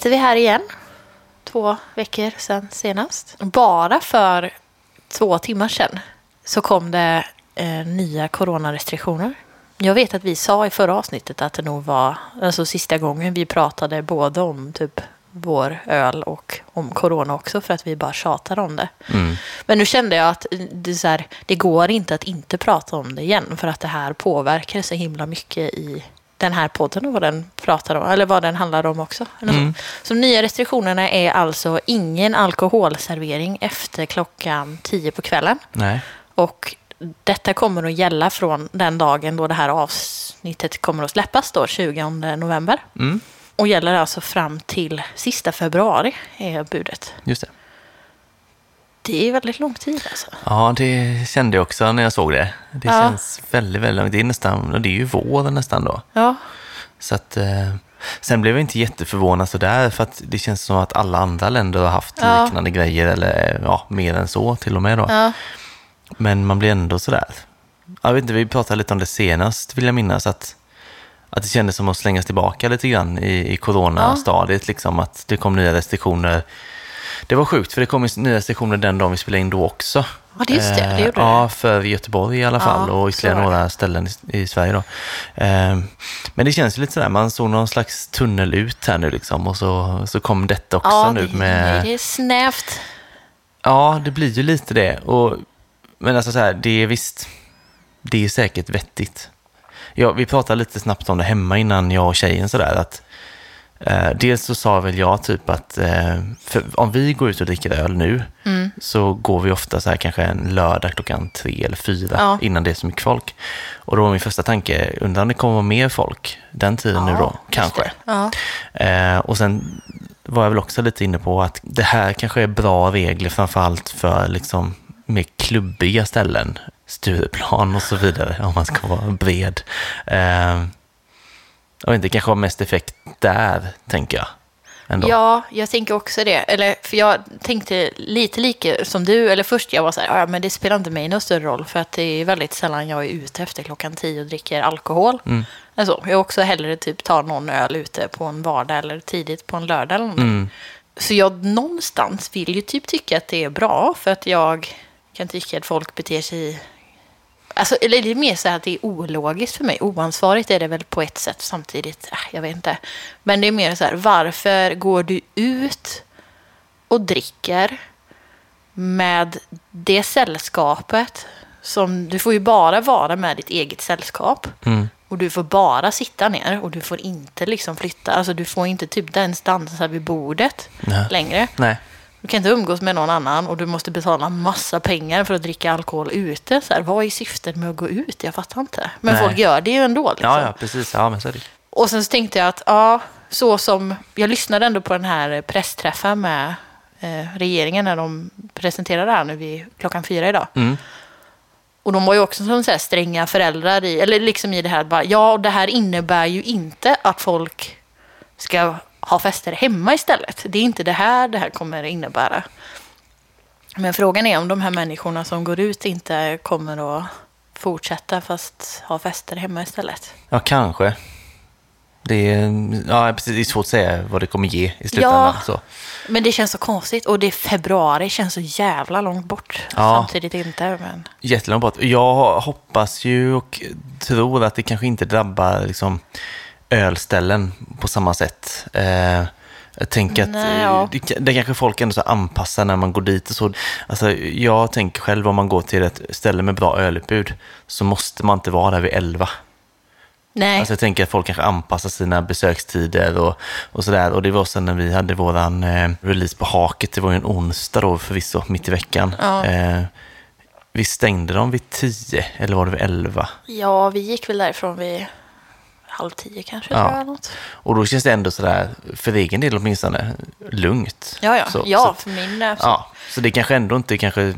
sitter vi här igen. Två veckor sedan senast. Bara för två timmar sedan så kom det eh, nya coronarestriktioner. Jag vet att vi sa i förra avsnittet att det nog var alltså sista gången vi pratade både om typ vår öl och om corona också för att vi bara tjatade om det. Mm. Men nu kände jag att det, så här, det går inte att inte prata om det igen för att det här påverkar så himla mycket i den här podden och vad den pratar om, eller vad den handlar om också. Mm. så. de nya restriktionerna är alltså ingen alkoholservering efter klockan 10 på kvällen. Nej. Och detta kommer att gälla från den dagen då det här avsnittet kommer att släppas, då, 20 november. Mm. Och gäller alltså fram till sista februari, är budet. Just det. Det är väldigt lång tid alltså. Ja, det kände jag också när jag såg det. Det Ja. känns väldigt, väldigt långt. Det är nästan, det är ju vår nästan då. Ja, Så att, eh, sen blev jag inte jätteförvånad sådär, för att det känns som att alla andra länder har haft Ja. liknande grejer, eller ja, mer än så till och med då. ja, Men man blir ändå sådär. Jag vet inte, vi pratade lite om det senast, vill jag minnas, att, att det kändes som att slängas tillbaka lite grann i, i coronastadiet, liksom att det kom nya restriktioner. Det var sjukt, för det kom nya restriktioner den dagen vi spelade in då också. Ja, det just det, det Eh, gjorde Ja, för Göteborg i alla fall Ja, och ytterligare det. några ställen i, i Sverige då. Eh, Men det känns ju lite sådär, man såg någon slags tunnel ut här nu liksom och så, så kom detta också ja nu det, med... det är snävt. Ja, det blir ju lite det. Och, men alltså så här, det är visst, det är säkert vettigt. Ja, vi pratade lite snabbt om det hemma innan jag och tjejen sådär att eh, dels så sa väl jag typ att eh, om vi går ut och dricker öl nu Mm. så går vi ofta så här kanske en lördag klockan tre eller fyra Ja. innan det är så mycket folk. Och då var min första tanke, undrar om det kommer vara mer folk den tiden nu Ja, då, just kanske. Ja. Eh, och sen var jag väl också lite inne på att det här kanske är bra regler framförallt för liksom mer klubbiga ställen. Stureplan och så vidare, om man ska vara bred. Jag vet inte, kanske har mest effekt där, tänker jag. Ändå. Ja, jag tänker också det. Eller, för jag tänkte lite lika som du. Eller först jag var så här, ja men det spelar inte mig någon större roll. För att det är väldigt sällan jag är ute efter klockan tio och dricker alkohol. Mm. Alltså, jag också hellre typ tar någon öl ute på en vardag eller tidigt på en lördag eller någonting. Mm. Så jag någonstans vill ju typ tycka att det är bra. För att jag kan tycka att folk beter sig... Alltså, eller det är mer så att det är ologiskt för mig. Oansvarigt är det väl på ett sätt samtidigt. Äh, jag vet inte. Men det är mer så här, varför går du ut och dricker med det sällskapet som... Du får ju bara vara med ditt eget sällskap. Mm. Och du får bara sitta ner och du får inte liksom flytta. Alltså du får inte typ ens dansa vid bordet Nej. längre. Nej. Du kan inte umgås med någon annan och du måste betala massa pengar för att dricka alkohol ute. Så här, vad är syftet med att gå ut? Jag fattar inte. Men Nej. folk gör det ju ändå. Liksom. Ja, ja, precis. Ja, men så. Och sen så tänkte jag att, ja, så som... Jag lyssnade ändå på den här pressträffen med eh, regeringen när de presenterade det här nu vid klockan fyra idag. Mm. Och de var ju också som så här stränga föräldrar i, eller liksom i det här, bara, ja, och det här innebär ju inte att folk ska ha fester hemma istället. Det är inte det här det här kommer innebära. Men frågan är om de här människorna som går ut inte kommer att fortsätta fast ha fester hemma istället. Ja, kanske. Det är, ja, precis, det är svårt att säga vad det kommer ge i slutändan. Ja. Så. Men det känns så konstigt och det är februari, känns så jävla långt bort. Ja. Samtidigt inte, men... Jättelångt bort. Jag hoppas ju och tror att det kanske inte drabbar liksom, ölställen på samma sätt. Eh, jag tänker att Nej, ja. det, det kanske folk ändå så anpassar när man går dit och så. Alltså, jag tänker själv om man går till ett ställe med bra ölutbud så måste man inte vara där vid 11. Nej. Alltså jag tänker att folk kanske anpassar sina besökstider och, och sådär. Och det var sen när vi hade våran eh, release på Haket, det var ju en onsdag då förvisso, mitt i veckan. Ja. Eh, vi stängde dem vid 10 eller var det vid 11? Ja, vi gick väl därifrån vid halv tio kanske, Ja. tror jag. Något. Och då känns det ändå sådär, för egen del åtminstone, lugnt. Ja, ja. Så, ja, så, för min... eh, ja, så det kanske ändå inte kanske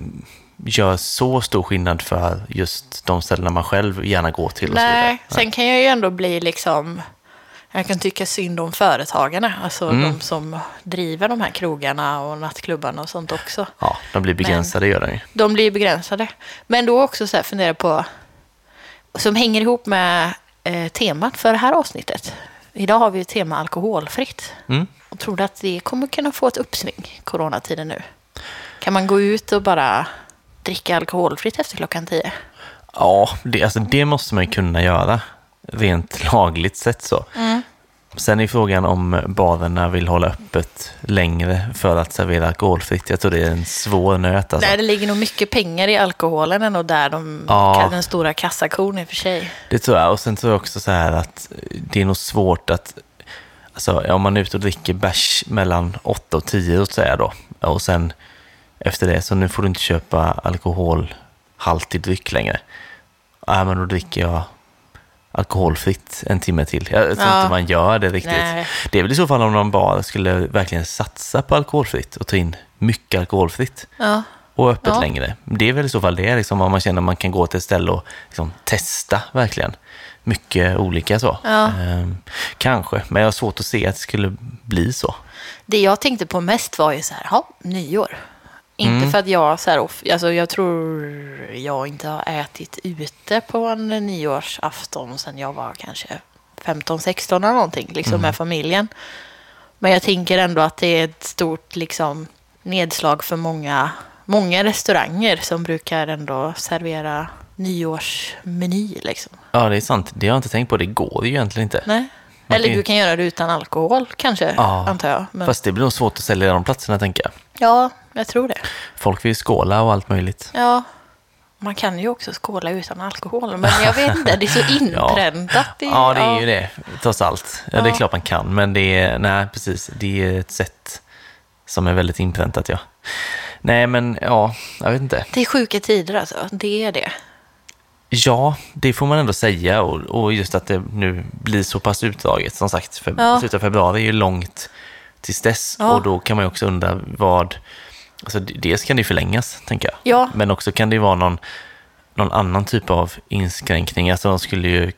gör så stor skillnad för just de ställena man själv gärna går till. Och så. Nej, sen kan jag ju ändå bli liksom... Jag kan tycka synd om företagarna, alltså Mm. de som driver de här krogarna och nattklubbarna och sånt också. Ja, de blir begränsade, gör de ju. De blir begränsade. Men då också så här fundera på, som hänger ihop med eh, temat för det här avsnittet. Idag har vi ju tema alkoholfritt. Mm. Och tror du att det kommer kunna få ett uppsving coronatiden nu? Kan man gå ut och bara dricka alkoholfritt efter klockan tio? Ja, det, alltså, det måste man ju kunna göra. Rent lagligt sett så. Sen är frågan om barerna vill hålla öppet längre för att servera alkoholfritt. Jag tror det är en svår nöt. Alltså. Nej, det ligger nog mycket pengar i alkoholen ändå där de, Ja. den stora kassakon i och för sig. Det tror jag. Och sen tror jag också så här att det är nog svårt att... Alltså om man är ute och dricker bärs mellan 8 och 10 låt säga då. Och sen efter det, så nu får du inte köpa alkoholhaltig dryck längre. Ja, men då dricker jag alkoholfritt en timme till. Jag tror Ja. inte man gör det riktigt. Nej. Det är väl i så fall om de bara skulle verkligen satsa på alkoholfritt och ta in mycket alkoholfritt Ja. och öppet Ja. längre. Det är väl i så fall det, liksom, om man känner att man kan gå till ett ställe och liksom, testa verkligen. Mycket olika så. Ehm, kanske, men jag har svårt att se att det skulle bli så. Det jag tänkte på mest var ju så här, ja, nyår. Inte Mm. för att jag så här, alltså jag tror jag inte har ätit ute på en nyårsafton sedan jag var kanske 15-16 eller någonting, liksom Mm. med familjen. Men jag tänker ändå att det är ett stort liksom, nedslag för många, många restauranger som brukar ändå servera nyårsmeny. Liksom. Ja, det är sant. Det har jag inte tänkt på. Det går ju egentligen inte. Nej. Eller du kan göra det utan alkohol kanske, Ja. antar jag. Men, Fast det blir nog svårt att sälja de platserna, tänker jag. Ja, jag tror det. Folk vill ju skåla och allt möjligt. Ja, man kan ju också skåla utan alkohol, men jag vet inte, det är så inpräntat. i- Ja, det är ju det, trots allt. Ja, det är Ja. klart man kan, men det är, nej, precis, det är ett sätt som är väldigt inpräntat, ja. Nej, men ja, jag vet inte. Det är sjuka tider alltså, det är det. Ja, det får man ändå säga och, och just att det nu blir så pass utdraget, som sagt, för Ja. slutet av februari är ju långt tills dess Ja. och då kan man ju också undra vad, alltså dels kan det förlängas, tänker jag. Ja. Men också kan det vara någon, någon annan typ av inskränkning, alltså de skulle ju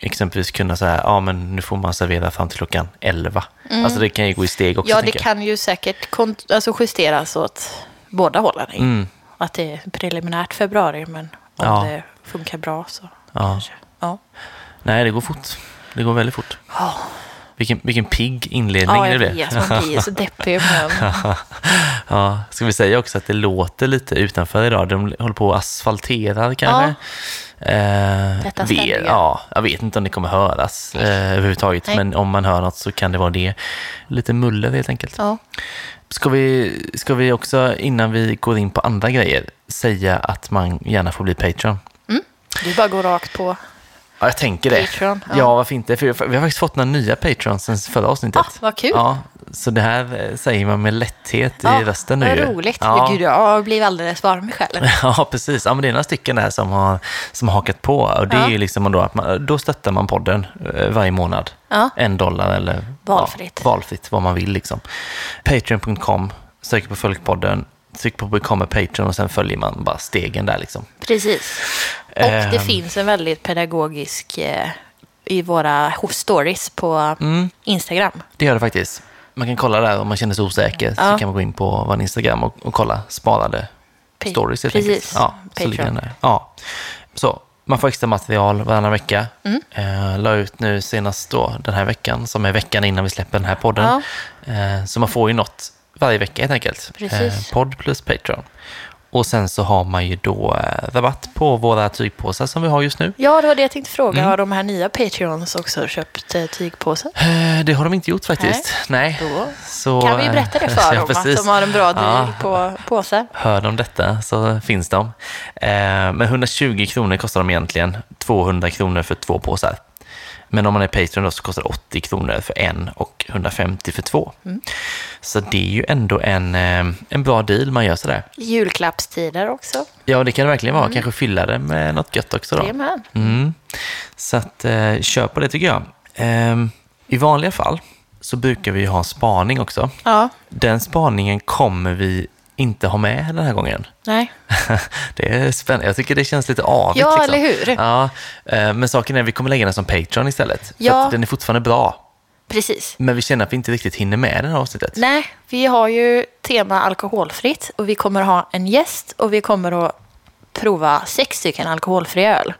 exempelvis kunna säga, ja men nu får man servera fram till klockan 11. Alltså det kan ju gå i steg också, Mm. Ja, det kan ju säkert kont- alltså justeras åt båda hållen. Mm. Att det är preliminärt februari, men om Ja. det funkar bra så Ja. kanske. Ja. Nej, det går fort. Det går väldigt fort. Ja, Vilken, vilken pigg inledning ja det jag blev. vet, man blir så deppig. Ja, ska vi säga också att det låter lite utanför idag. De håller på att asfaltera kanske. Eh, Detta vet, ja, jag vet inte om det kommer höras eh, överhuvudtaget, Nej. men om man hör något så kan det vara det. Lite muller helt enkelt. Ja. Ska, vi, ska vi också, innan vi går in på andra grejer, säga att man gärna får bli Patreon? Du bara går rakt på. Ja, jag tänker det. Patreon, ja. ja. varför inte? För vi har faktiskt fått några nya Patrons sen förra avsnittet. Ah, vad kul. Ja, så det här eh, säger man med lätthet Ja, i rösten nu. Vad roligt. Ja. Gud, jag blir alldeles varm i själen. Ja, precis. Ja, men det är några stycken där som har, som har hakat på. Och det Ja. är ju liksom då att man, då stöttar man podden eh, varje månad. Ja. En dollar eller Valfritt. Valfritt, vad man vill liksom. Patreon.com, söker på Folkpodden, tryck på Become a Patreon och sen följer man bara stegen där liksom. Precis. Och det Ehm. finns en väldigt pedagogisk eh, i våra stories på Mm. Instagram. Det gör det faktiskt. Man kan kolla där om man känner sig osäker. Så Ja. kan man gå in på vår Instagram och, och kolla sparade Pa- stories precis. Ja, så Patreon. där. Ja. Så, man får extra material varannan vecka. Mm. Eh, la ut nu senast då den här veckan, som är veckan innan vi släpper den här podden. Eh, så man får ju något varje vecka helt enkelt. Eh, Precis. podd plus Patreon. Och sen så har man ju då eh, rabatt på våra tygpåsar som vi har just nu. Ja, det var det jag tänkte fråga. Mm. Har de här nya Patreons också köpt eh, tygpåsar? Eh, det har de inte gjort faktiskt. Nej. Då Så, kan vi eh, berätta det för ja, dem, att precis. de har en bra deal Ja. på påsar. Hör de detta så finns de. Eh, men 120 kronor kostar de egentligen. 200 kronor för två påsar. Men om man är Patreon då så kostar det 80 kronor för en och 150 för två. Mm. Så det är ju ändå en, eh, en bra deal man gör sådär. Julklappstider också. Ja, det kan det verkligen vara. Kanske fylla det med något gött också då. Det med. Mm. Så att, eh, kör på det tycker jag. Ehm, I vanliga fall så brukar vi ha spaning också. Ja, Den spaningen kommer vi inte ha med den här gången. nej. Det är spännande. Jag tycker det känns lite avigt. Ja, liksom. eller hur? Ja, eh, men saken är att vi kommer lägga den som Patreon istället. För Ja. att den är fortfarande bra. Precis. Men vi känner att vi inte riktigt hinner med det här avsnittet. Nej, vi har ju tema alkoholfritt och vi kommer ha en gäst och vi kommer att prova sex stycken alkoholfria öl.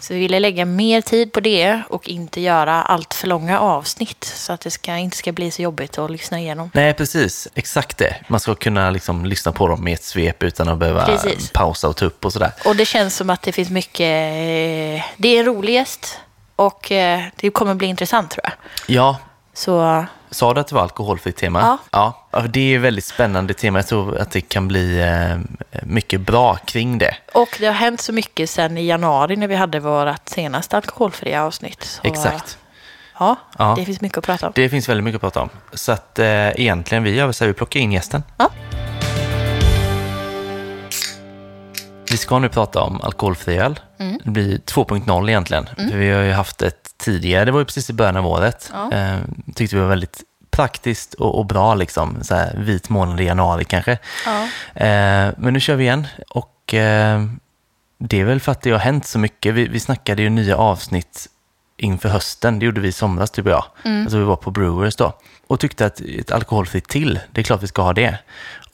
Så vi ville lägga mer tid på det och inte göra allt för långa avsnitt så att det ska, inte ska bli så jobbigt att lyssna igenom. Nej, precis. Exakt det. Man ska kunna liksom lyssna på dem med ett svep utan att behöva Precis. pausa och ta upp och sådär. Och det känns som att det finns mycket... eh, Det är en rolig gäst och eh, det kommer bli intressant tror jag. Ja, Så sa du att det var alkoholfritt tema? Ja. ja. Det är väldigt spännande tema. Jag tror att det kan bli eh, mycket bra kring det. Och det har hänt så mycket sen i januari när vi hade vårt senaste alkoholfria avsnitt. Så, Exakt. Ja, Ja. det finns mycket att prata om. Det finns väldigt mycket att prata om. Så att eh, egentligen, vi gör så här, vi plockar in gästen. Ja. Vi ska nu prata om alkoholfri öl. Det blir 2.0 egentligen. För vi har ju haft ett tidigare, det var ju precis i början av året. Ja. Eh, tyckte vi var väldigt praktiskt och, och bra liksom. Så här, vit månad i januari kanske. Ja. Eh, men nu kör vi igen. Och eh, det är väl för att det har hänt så mycket. Vi, vi snackade ju nya avsnitt inför hösten. Det gjorde vi i somras, typ jag. Alltså vi var på Brewers då. Och tyckte att ett alkoholfritt till, det är klart vi ska ha det.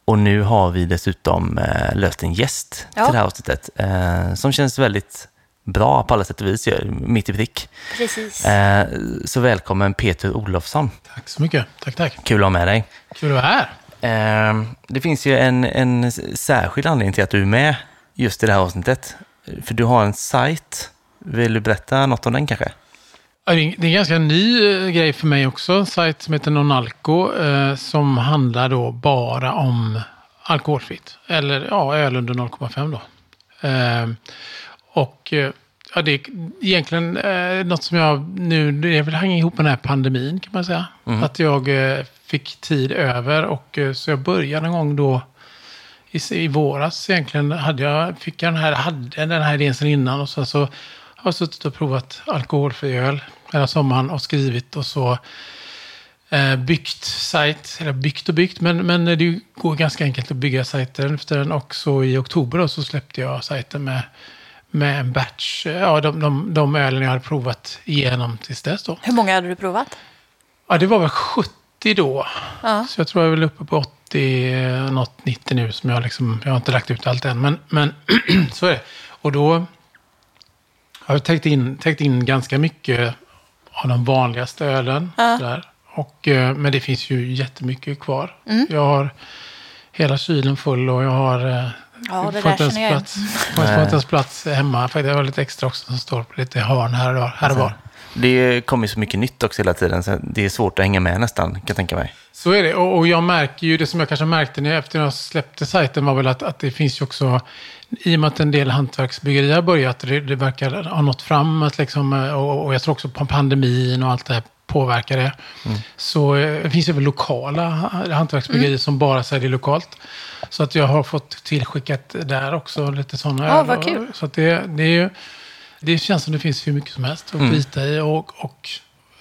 Och nu har vi dessutom eh, löst en gäst Ja. till det här avsnittet. Eh, som känns väldigt bra på alla sätt och vis, mitt i prick. Precis. Eh, så välkommen Peter Olofsson. Tack så mycket. Tack, tack. Kul att ha med dig. Kul att vara här. Eh, det finns ju en, en särskild anledning till att du är med just i det här avsnittet. För du har en sajt. Vill du berätta något om den kanske? Det är är en ganska ny eh, grej för mig också. En sajt som heter Nonalco eh, som handlar då bara om alkoholfritt. Eller ja, öl under 0,5 då. Eh, och ja, det är egentligen eh, något som jag nu, det vill hänga ihop med den här pandemin kan man säga. Att jag fick tid över och så jag började en gång då i, i våras egentligen hade jag, fick jag den här, hade den här idén sedan innan och sen så har jag suttit och provat alkoholfri öl hela sommaren och skrivit och så eh, byggt sajt, eller byggt och byggt, men, men det går ganska enkelt att bygga sajten efter den och så i oktober då så släppte jag sajten med, med en batch, eh, ja de, de, de ölen jag hade provat igenom tills dess då. Hur många hade du provat? Ja, det var väl 70 då. Ja. Så jag tror jag är väl uppe på 80, eh, något 90 nu som jag liksom, jag har inte lagt ut allt än. Men, men så är det. Och då har jag täckt in, täckt in ganska mycket av de vanligaste ölen. Ja. Sådär. Och, eh, men det finns ju jättemycket kvar. Mm. Jag har hela kylen full och jag har eh, Ja, det får där känner jag plats, ens plats hemma. Faktiskt, jag har lite extra också som står på lite hörn här och, här och var. Det kommer ju så mycket nytt också hela tiden, så det är svårt att hänga med nästan, kan jag tänka mig. Så är det. Och, och jag märker ju, det som jag kanske märkte när jag, efter jag släppte sajten var väl att, att det finns ju också, i och med att en del hantverksbyggerier har börjat, det, det verkar ha nått fram, att liksom, och, och jag tror också på pandemin och allt det här påverkar det. Så eh, det finns ju väl lokala hantverksbyggerier som bara säljer lokalt. Så att jag har fått tillskickat där också lite sådana Ja, vad kul. Så att det, det är ju, det känns som det finns hur mycket som helst att bita i. Och, och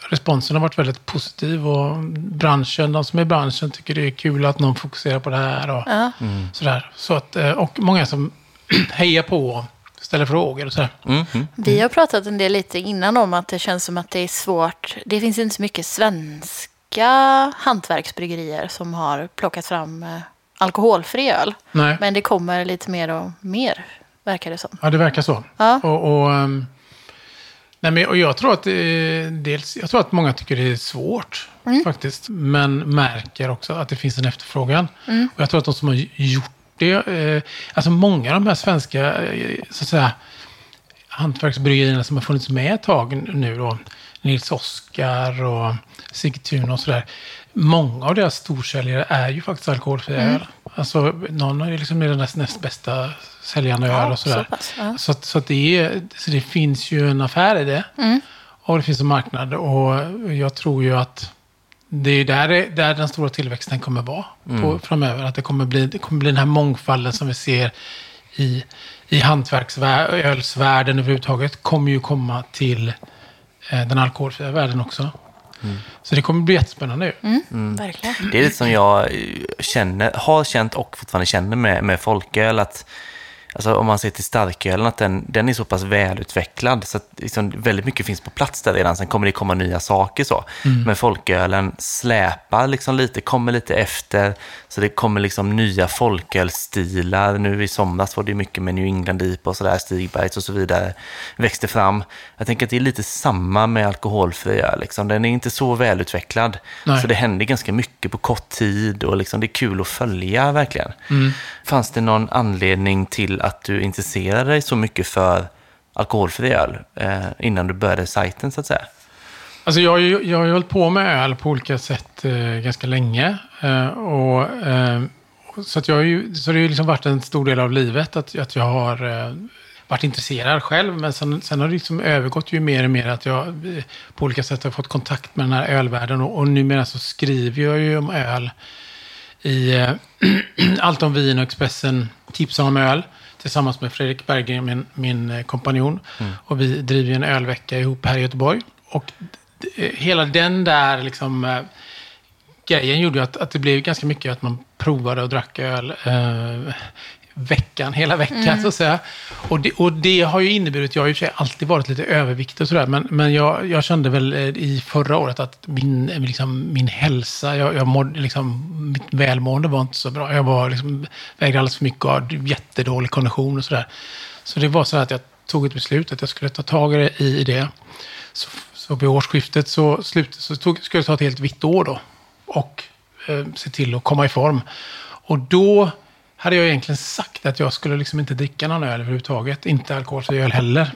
responsen har varit väldigt positiv. Och branschen, de som är i branschen tycker det är kul att någon fokuserar på det här. Och Ja. sådär. Så att, eh, och många som hejar på och ställer frågor och sådär. Mm, mm. Vi har pratat en del lite innan om att det känns som att det är svårt. Det finns inte så mycket svenska hantverksbryggerier som har plockat fram eh, alkoholfri öl. Nej, Men det kommer lite mer och mer, verkar det som. ja, det verkar så. Ja. Och, och, ehm, nej, men, och jag tror att det, dels, jag tror att många tycker det är svårt faktiskt. Men märker också att det finns en efterfrågan. Och jag tror att de som har gjort det, eh, alltså många av de här svenska, eh, så att säga, hantverksbryggerierna som har funnits med ett tag nu då, Nils Oskar och Sigtuna och sådär. Många av deras storsäljare är ju faktiskt alkoholfria öl. Alltså någon är liksom deras näst bästa säljande öl och sådär. så pass, ja. Så, så, att det är, så det finns ju en affär i det. Mm. Och det finns en marknad. Och jag tror ju att det är där, det- där den stora tillväxten kommer vara på, framöver. Att det kommer, bli, det kommer bli den här mångfalden som vi ser i, i hantverksölsvärlden överhuvudtaget. Kommer ju komma till eh, den alkoholfria världen också. Så det kommer bli jättespännande ju. Mm. Verkligen. Det är lite som jag eh, känner, har känt och fortfarande känner med, med folköl. Att, Alltså om man ser till starkölen, att den, den är så pass välutvecklad så att liksom väldigt mycket finns på plats där redan. Sen kommer det komma nya saker så. Men folkölen släpar liksom lite, kommer lite efter. Så det kommer liksom nya folkölstilar. Nu i somras var det mycket med New England IPA och sådär, Stigbergs och så vidare. Växte fram. Jag tänker att det är lite samma med alkoholfri öl. Liksom. Den är inte så välutvecklad. Nej. Så det händer ganska mycket på kort tid och liksom, det är kul att följa verkligen. Mm. Fanns det någon anledning till att du intresserade dig så mycket för alkoholfri öl eh, innan du började sajten så att säga? Alltså jag, har ju- jag har ju hållit på med öl på olika sätt eh, ganska länge. Eh, och, eh, så, att jag har ju, så det har ju liksom varit en stor del av livet att, att jag har eh, varit intresserad själv. Men sen, sen har det liksom övergått ju mer och mer att jag eh, på olika sätt har fått kontakt med den här ölvärlden. Och, och numera så skriver jag ju om öl i eh, Allt om vin och Expressen tipsar om öl tillsammans med Fredrik Berggren, min, min eh, kompanjon. Och vi driver en ölvecka ihop här i Göteborg. Och eh, hela den där liksom, eh, grejen gjorde att, att det blev ganska mycket att man provade och drack öl eh, veckan, hela veckan så att säga. Och det, och det har ju inneburit, jag har ju för sig alltid varit lite överviktig och sådär, men, men jag, jag kände väl eh, i förra året att min, liksom, min hälsa, jag, jag mådde, liksom, mitt välmående var inte så bra. Jag var, liksom, vägde alldeles för mycket och hade jättedålig kondition och sådär. Så det var så att jag tog ett beslut att jag skulle ta tag i det. I det. Så, så vid årsskiftet så, slut, så tog, skulle jag ta ett helt vitt år då. Och eh, se till att komma i form. Och då hade jag egentligen sagt att jag skulle liksom inte dricka någon öl överhuvudtaget. Inte alkoholfri öl heller.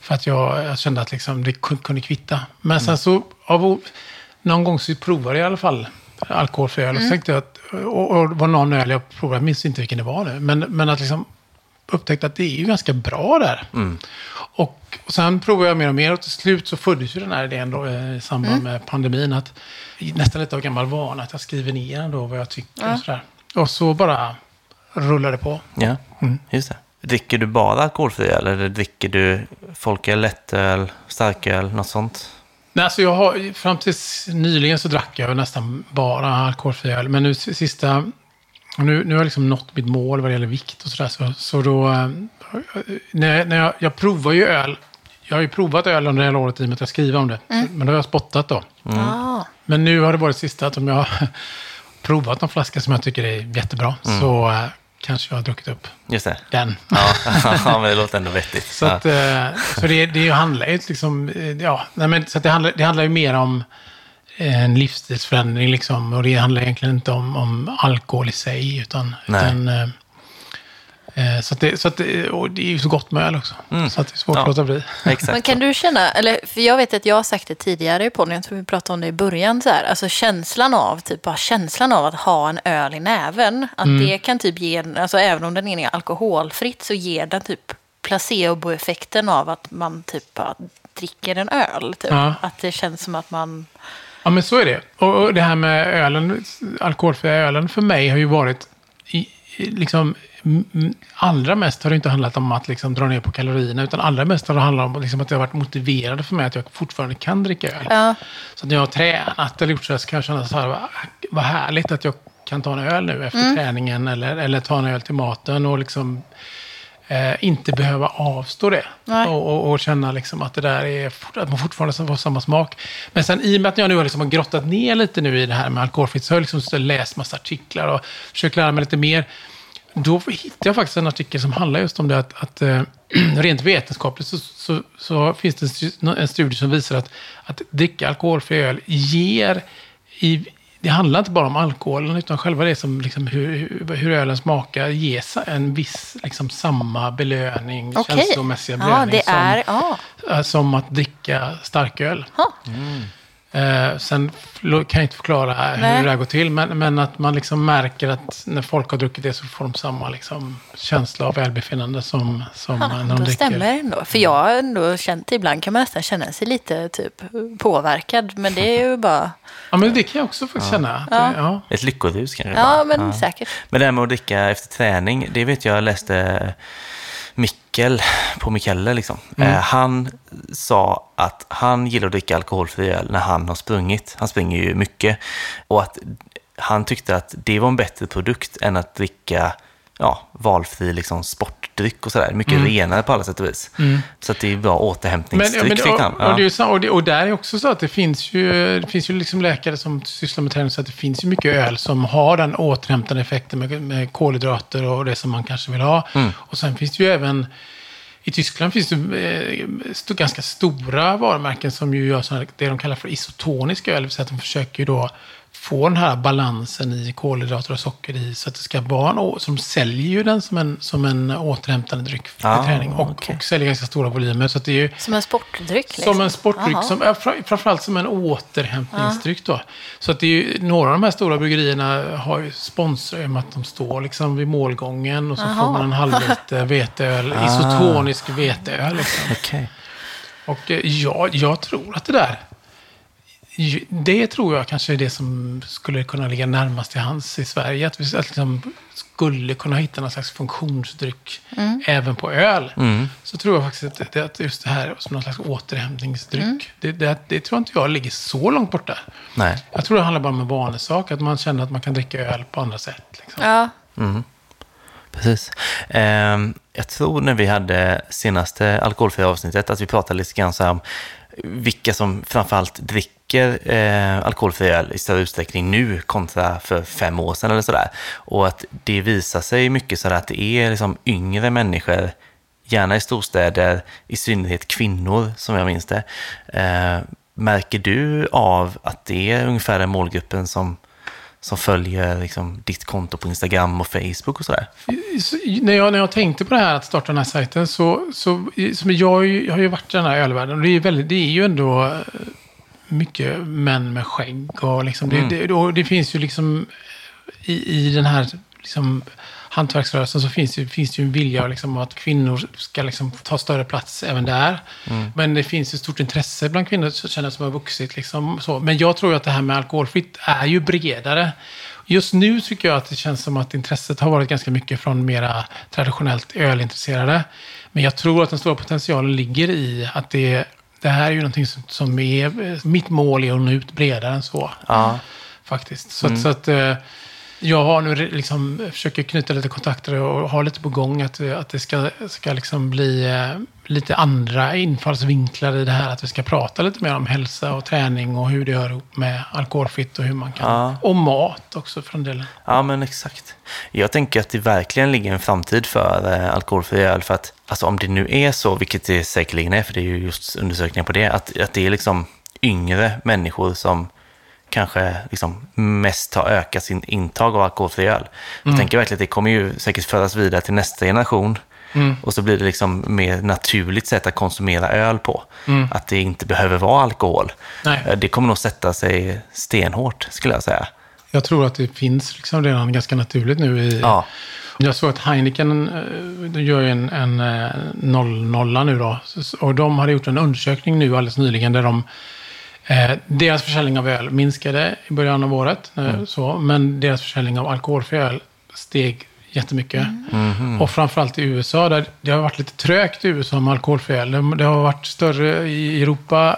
För att jag, jag kände att liksom det kun- kunde kvitta. Men sen så, av, någon gång så provade jag i alla fall alkoholfri öl. Och så tänkte jag att, och, och var någon öl jag provade, jag minns inte vilken det var nu. Men, men att liksom upptäckte att det är ju ganska bra där. Och, och sen provade jag mer och mer och till slut så föddes ju den här idén då, eh, i samband med pandemin. Att, nästan lite av gammal vana att jag skriver ner ändå vad jag tycker och sådär. Och så bara rullade det på. Ja, just det. Dricker du bara alkoholfri öl eller dricker du folköl, lättöl, starköl, något sånt? Nej, alltså jag har, fram tills nyligen så drack jag nästan bara alkoholfri öl. Men nu sista, nu, nu har jag liksom nått mitt mål vad det gäller vikt och sådär. Så, så då, eh, när, när jag, jag provar ju öl. Jag har ju provat öl under hela året i och med att jag skriver om det. Men då har jag spottat då. Ah. Men nu har det varit sista att om jag har provat någon flaska som jag tycker är jättebra så eh, kanske jag har druckit upp Just det. den. Ja, ja men det låter ändå vettigt. Så, ja. att, eh, så det, det handlar ju liksom, eh, ja, nej men, så det, handlar, det handlar ju mer om en livsstilsförändring liksom. Och det handlar egentligen inte om, om alkohol i sig, utan, Nej. utan eh, eh, så, att det, så att det, och det är ju så gott med öl också. Så att det är svårt Ja. att låta bli. Exakt. Men kan du känna, eller för jag vet att jag har sagt det tidigare i podden, jag tror vi pratade om det i början, så här, alltså känslan av, typ bara känslan av att ha en öl i näven, att Mm. det kan typ ge, alltså även om den är alkoholfritt så ger den typ placeboeffekten av att man typ bara dricker en öl. Typ. Ja. Att det känns som att man, Ja, men så är det. Och, och det här med ölen, alkoholfria ölen för mig har ju varit, i, liksom, allra mest har det inte handlat om att liksom, dra ner på kalorierna, utan allra mest har det handlat om liksom, att det har varit motiverande för mig att jag fortfarande kan dricka öl. ja, Så när jag har tränat eller gjort så här så kan jag känna så här, vad, härligt att jag kan ta en öl nu efter Mm. träningen eller, eller ta en öl till maten och liksom eh, inte behöva avstå det. Och, och, och känna liksom att det där är, att man fortfarande får samma smak. Men sen i och med att jag nu har liksom grottat ner lite nu i det här med alkoholfritt så har jag liksom läst massa artiklar och försökt lära mig lite mer. Då hittade jag faktiskt en artikel som handlar just om det att, att eh, rent vetenskapligt så, så, så finns det en stu- en studie som visar att, att dricka alkoholfri öl ger i, det handlar inte bara om alkoholen, utan själva det som liksom hur, hur, ölen smakar ger en viss, liksom samma belöning, okej. känslomässiga Ja, belöning det är, ja. som, eh, som att dricka starköl. Ja. Eh, sen kan jag inte förklara Nej. hur det här går till, men, men att man liksom märker att när folk har druckit det så får de samma liksom, känsla av välbefinnande som, som Ja, när de dricker. stämmer det ändå. För jag har ändå känt, ibland kan man nästan känna sig lite typ påverkad. Men det är ju bara, Ja, men det kan jag också faktiskt känna. Att, Ja. det- ja. Ett lyckorus kanske? ja bara. men säkert. Men det här med att dricka efter träning, det vet jag, jag läste Mikkel på Mikelle. Liksom. Mm. Eh, han sa att han gillar att dricka alkoholfri öl när han har sprungit. Han springer ju mycket. Och att han tyckte att det var en bättre produkt än att dricka ja, valfri liksom, sport sportdryck och sådär. Mycket Mm. renare på alla sätt och vis. Så att det är bra återhämtningsdryck ja, men, fick och, han. och, det är Ja. och, det, och där är också så att det finns ju, det finns ju liksom läkare som sysslar med träning så att det finns ju mycket öl som har den återhämtande effekten med, med kolhydrater och det som man kanske vill ha. Mm. Och sen finns det ju även i Tyskland finns det eh, ganska stora varumärken som ju gör såna, det de kallar för isotonisk öl. Det vill säga att de försöker ju då få den här balansen i kolhydrater och socker i. Så att det ska vara en, så de säljer ju den som en, som en återhämtande dryck för Ah, träning. Och, okej. och säljer ganska stora volymer. Så att det är ju Som en sportdryck? Liksom. som en sportdryck, som, framförallt som en återhämtningsdryck. Då. Så att det är ju, några av de här stora bryggerierna har ju sponsrar med att de står liksom vid målgången och så Jaha. får man en halv liter veteöl, isotonisk veteöl. Liksom. Okej. Och eh, ja, jag tror att det där, det tror jag kanske är det som skulle kunna ligga närmast till hands i Sverige. Att vi att liksom skulle kunna hitta någon slags funktionsdryck även på öl. Så tror jag faktiskt att, det, att just det här som någon slags återhämtningsdryck, det, det, det tror inte jag ligger så långt borta. Nej. Jag tror det handlar bara om en vanesak, att man känner att man kan dricka öl på andra sätt. Liksom. Ja, Precis. Ehm, jag tror när vi hade senaste alkoholfria avsnittet att vi pratade lite grann så här om vilka som framförallt dricker eh, alkoholfri öl i större utsträckning nu kontra för fem år sedan eller sådär. Och att det visar sig mycket så att det är liksom yngre människor, gärna i storstäder, i synnerhet kvinnor som jag minns det. Eh, märker du av att det är ungefär den målgruppen som som följer liksom, ditt konto på Instagram och Facebook och sådär. Så, när, jag, när jag tänkte på det här att starta den här sajten så, så som jag, jag har ju varit i den här ölvärlden och det är, väldigt, det är ju ändå eh, mycket män med skägg och liksom det, det, och det finns ju liksom i, i den här liksom, hantverksrörelsen så finns det, finns det ju en vilja liksom, att kvinnor ska liksom, ta större plats även där. Men det finns ju stort intresse bland kvinnor känner som har vuxit. Liksom, så. Men jag tror att det här med alkoholfritt är ju bredare. Just nu tycker jag att det känns som att intresset har varit ganska mycket från mera traditionellt ölintresserade. Men jag tror att den stora potentialen ligger i att det, det här är ju någonting som, som är... Mitt mål är att nå ut bredare än så. Ja. Faktiskt. Så, att- så att eh, jag har nu liksom, försöker knyta lite kontakter och har lite på gång att, att det ska, ska liksom bli eh, lite andra infallsvinklar i det här. Att vi ska prata lite mer om hälsa och träning och hur det hör ihop med alkoholfritt och hur man kan... Ja. Och mat också för en del. Ja, men exakt. Jag tänker att det verkligen ligger en framtid för eh, alkoholfri öl. För att alltså, om det nu är så, vilket det säkerligen är, för det är ju just undersökningar på det, att, att det är liksom yngre människor som kanske liksom mest har ökat sin intag av alkoholfri öl. Jag tänker verkligen att det kommer ju säkert föras vidare till nästa generation. Och så blir det liksom mer naturligt sätt att konsumera öl på. Att det inte behöver vara alkohol. Nej. Eh, Det kommer nog sätta sig stenhårt, skulle jag säga. Jag tror att det finns liksom redan ganska naturligt nu i... Ja. Jag såg att Heineken eh, gör en, en eh, noll, nolla nu då. Och de hade gjort en undersökning nu alldeles nyligen där de... Eh, deras försäljning av öl minskade i början av året. eh, Så, men deras försäljning av alkoholfri öl steg jättemycket. Och framförallt i USA, där det har varit lite trögt i USA med alkoholfri öl. Det, det har varit större i Europa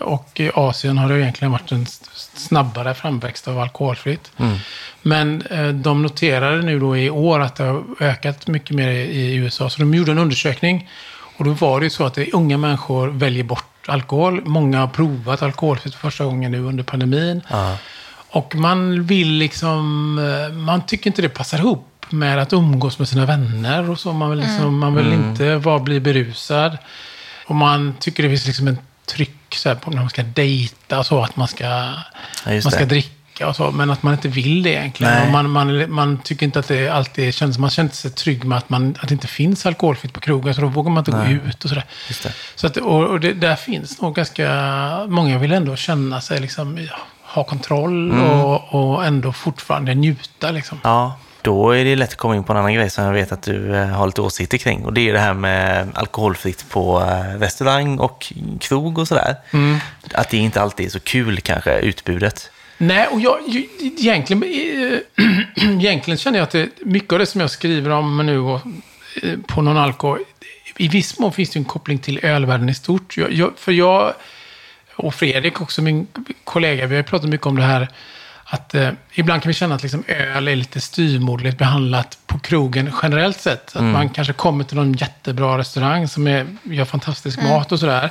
och i Asien har det egentligen varit en snabbare framväxt av alkoholfritt. Men eh, de noterade nu då i år att det har ökat mycket mer i, i USA. Så de gjorde en undersökning. Och då var det ju så att unga människor väljer bort alkohol. Många har provat alkoholfritt för första gången nu under pandemin. Ja. Och man vill liksom, eh, man tycker inte det passar ihop med att umgås med sina vänner och så. Man vill, liksom, man vill inte vara, bli berusad. Och man tycker det finns liksom en tryck så här, på när man ska dejta och så, att man ska, Ja, man ska det. Dricka och så. Men att man inte vill det egentligen. Nej. Och man, man, man tycker inte att det alltid känns, man känner sig trygg med att, man, att det inte finns alkoholfritt på krogen. Så då vågar man inte gå ut och sådär. Så att, och, och det, där finns nog ganska, många vill ändå känna sig liksom, ja, ha kontroll Mm. och, och ändå fortfarande njuta liksom. Ja, då är det lätt att komma in på en annan grej som jag vet att du eh, har lite åsikter kring. Och det är det här med alkoholfritt på eh, restaurang och krog och sådär. Att det inte alltid är så kul kanske, utbudet. Nej, och jag, egentligen, eh, egentligen känner jag att det, mycket av det som jag skriver om nu och, eh, på någon alko, i viss mån finns det en koppling till ölvärlden i stort. Jag, jag, för jag, och Fredrik också, min kollega, vi har pratat mycket om det här att eh, ibland kan vi känna att liksom, öl är lite styrmodligt behandlat på krogen generellt sett. Att man kanske kommer till någon jättebra restaurang som är, gör fantastisk mat och sådär.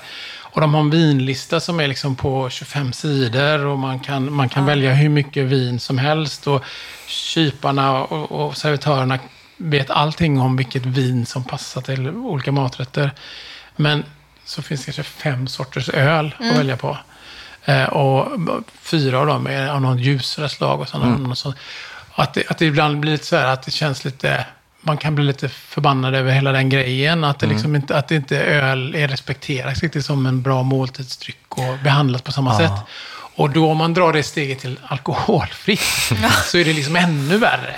Och de har en vinlista som är liksom på 25 sidor och man kan, man kan välja hur mycket vin som helst. Och kyparna och, och servitörerna vet allting om vilket vin som passar till olika maträtter. Men så finns det kanske fem sorters öl att välja på. Eh, och fyra av dem är av någon ljusare slag och sådana. Och så. Att, det, att det ibland blir så här att det känns lite... Man kan bli lite förbannad över hela den grejen. Att det, liksom inte, att inte öl är respekterat riktigt som en bra måltidsdryck och behandlat på samma sätt. Och då om man drar det steget till alkoholfritt så är det liksom ännu värre.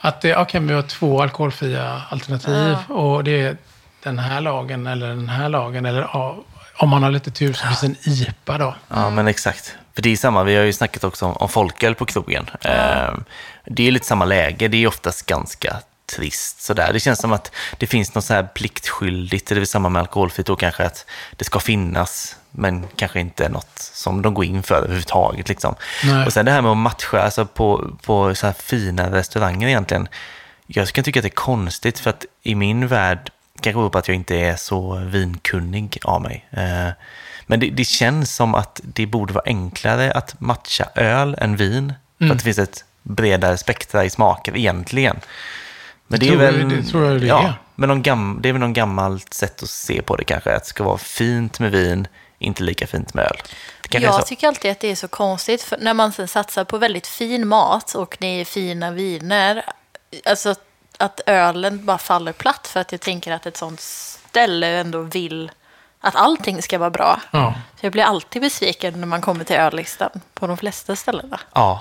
Att det, okej, vi har två alkoholfria alternativ och det är den här lagen eller den här lagen. Eller ja, om man har lite tur så finns en IPA då. Ja, men exakt. För det är samma, vi har ju snackat också om, om folköl på krogen. Eh, det är lite samma läge, det är oftast ganska trist sådär. Det känns som att det finns något så här pliktskyldigt, det är samma med alkoholfritt då kanske att det ska finnas, men kanske inte något som de går in för överhuvudtaget. Liksom. Nej. Och sen det här med att matcha alltså på, på så här fina restauranger egentligen. Jag kan tycka att det är konstigt för att i min värld, kanske beror på att jag inte är så vinkunnig av mig. Eh, Men det, det känns som att det borde vara enklare att matcha öl än vin. För att det finns ett bredare spektra i smaker egentligen. Men det, Det är tror väl... jag- det tror jag det är. ja, men någon gam, det är väl någon gammalt sätt att se på det kanske. Att det ska vara fint med vin, inte lika fint med öl. Är Jag tycker alltid att det är så konstigt för när man sen satsar på väldigt fin mat och det är fina viner. Alltså att ölen bara faller platt för att jag tänker att ett sånt ställe ändå vill att allting ska vara bra. Ja. Så jag blir alltid besviken när man kommer till öllistan på de flesta ställena. Ja,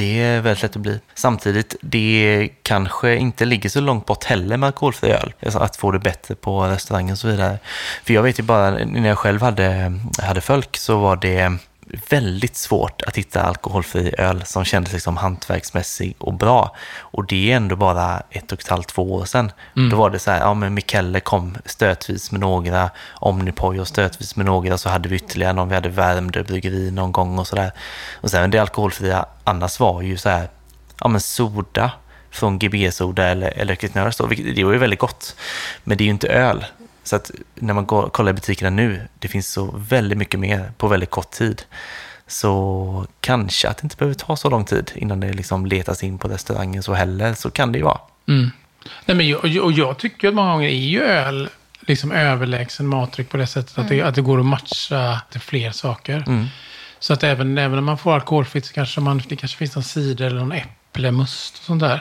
det är väldigt lätt att bli. Samtidigt, det kanske inte ligger så långt bort heller med alkoholfri öl. Att få det bättre på restaurangen och så vidare. För jag vet ju bara, när jag själv hade, hade folk så var det väldigt svårt att hitta alkoholfri öl som kändes liksom hantverksmässig och bra. Och det är ändå bara ett och ett halvt, två år sedan. Då var det så här, ja men Mikelle kom stötvis med några, Omnipojo stötvis med några, så hade vi ytterligare någon, vi hade Värmdö bryggeri någon gång och sådär. Och sen det alkoholfria annars var ju så här, ja men soda från GB-soda eller Electric Nurse då, vilket det var ju väldigt gott. Men det är ju inte öl. Så att när man går, kollar i butikerna nu, det finns så väldigt mycket mer på väldigt kort tid. Så kanske att det inte behöver ta så lång tid innan det liksom letas in på restaurangen så heller, så kan det ju vara. Nej, men jag, och jag tycker att många gånger är ju öl liksom överlägsen matdryck på det sättet att, det, att det går att matcha till fler saker. Så att även, även om man får alkoholfritt så kanske man, det kanske finns någon cider eller någon äpplemust och sånt där.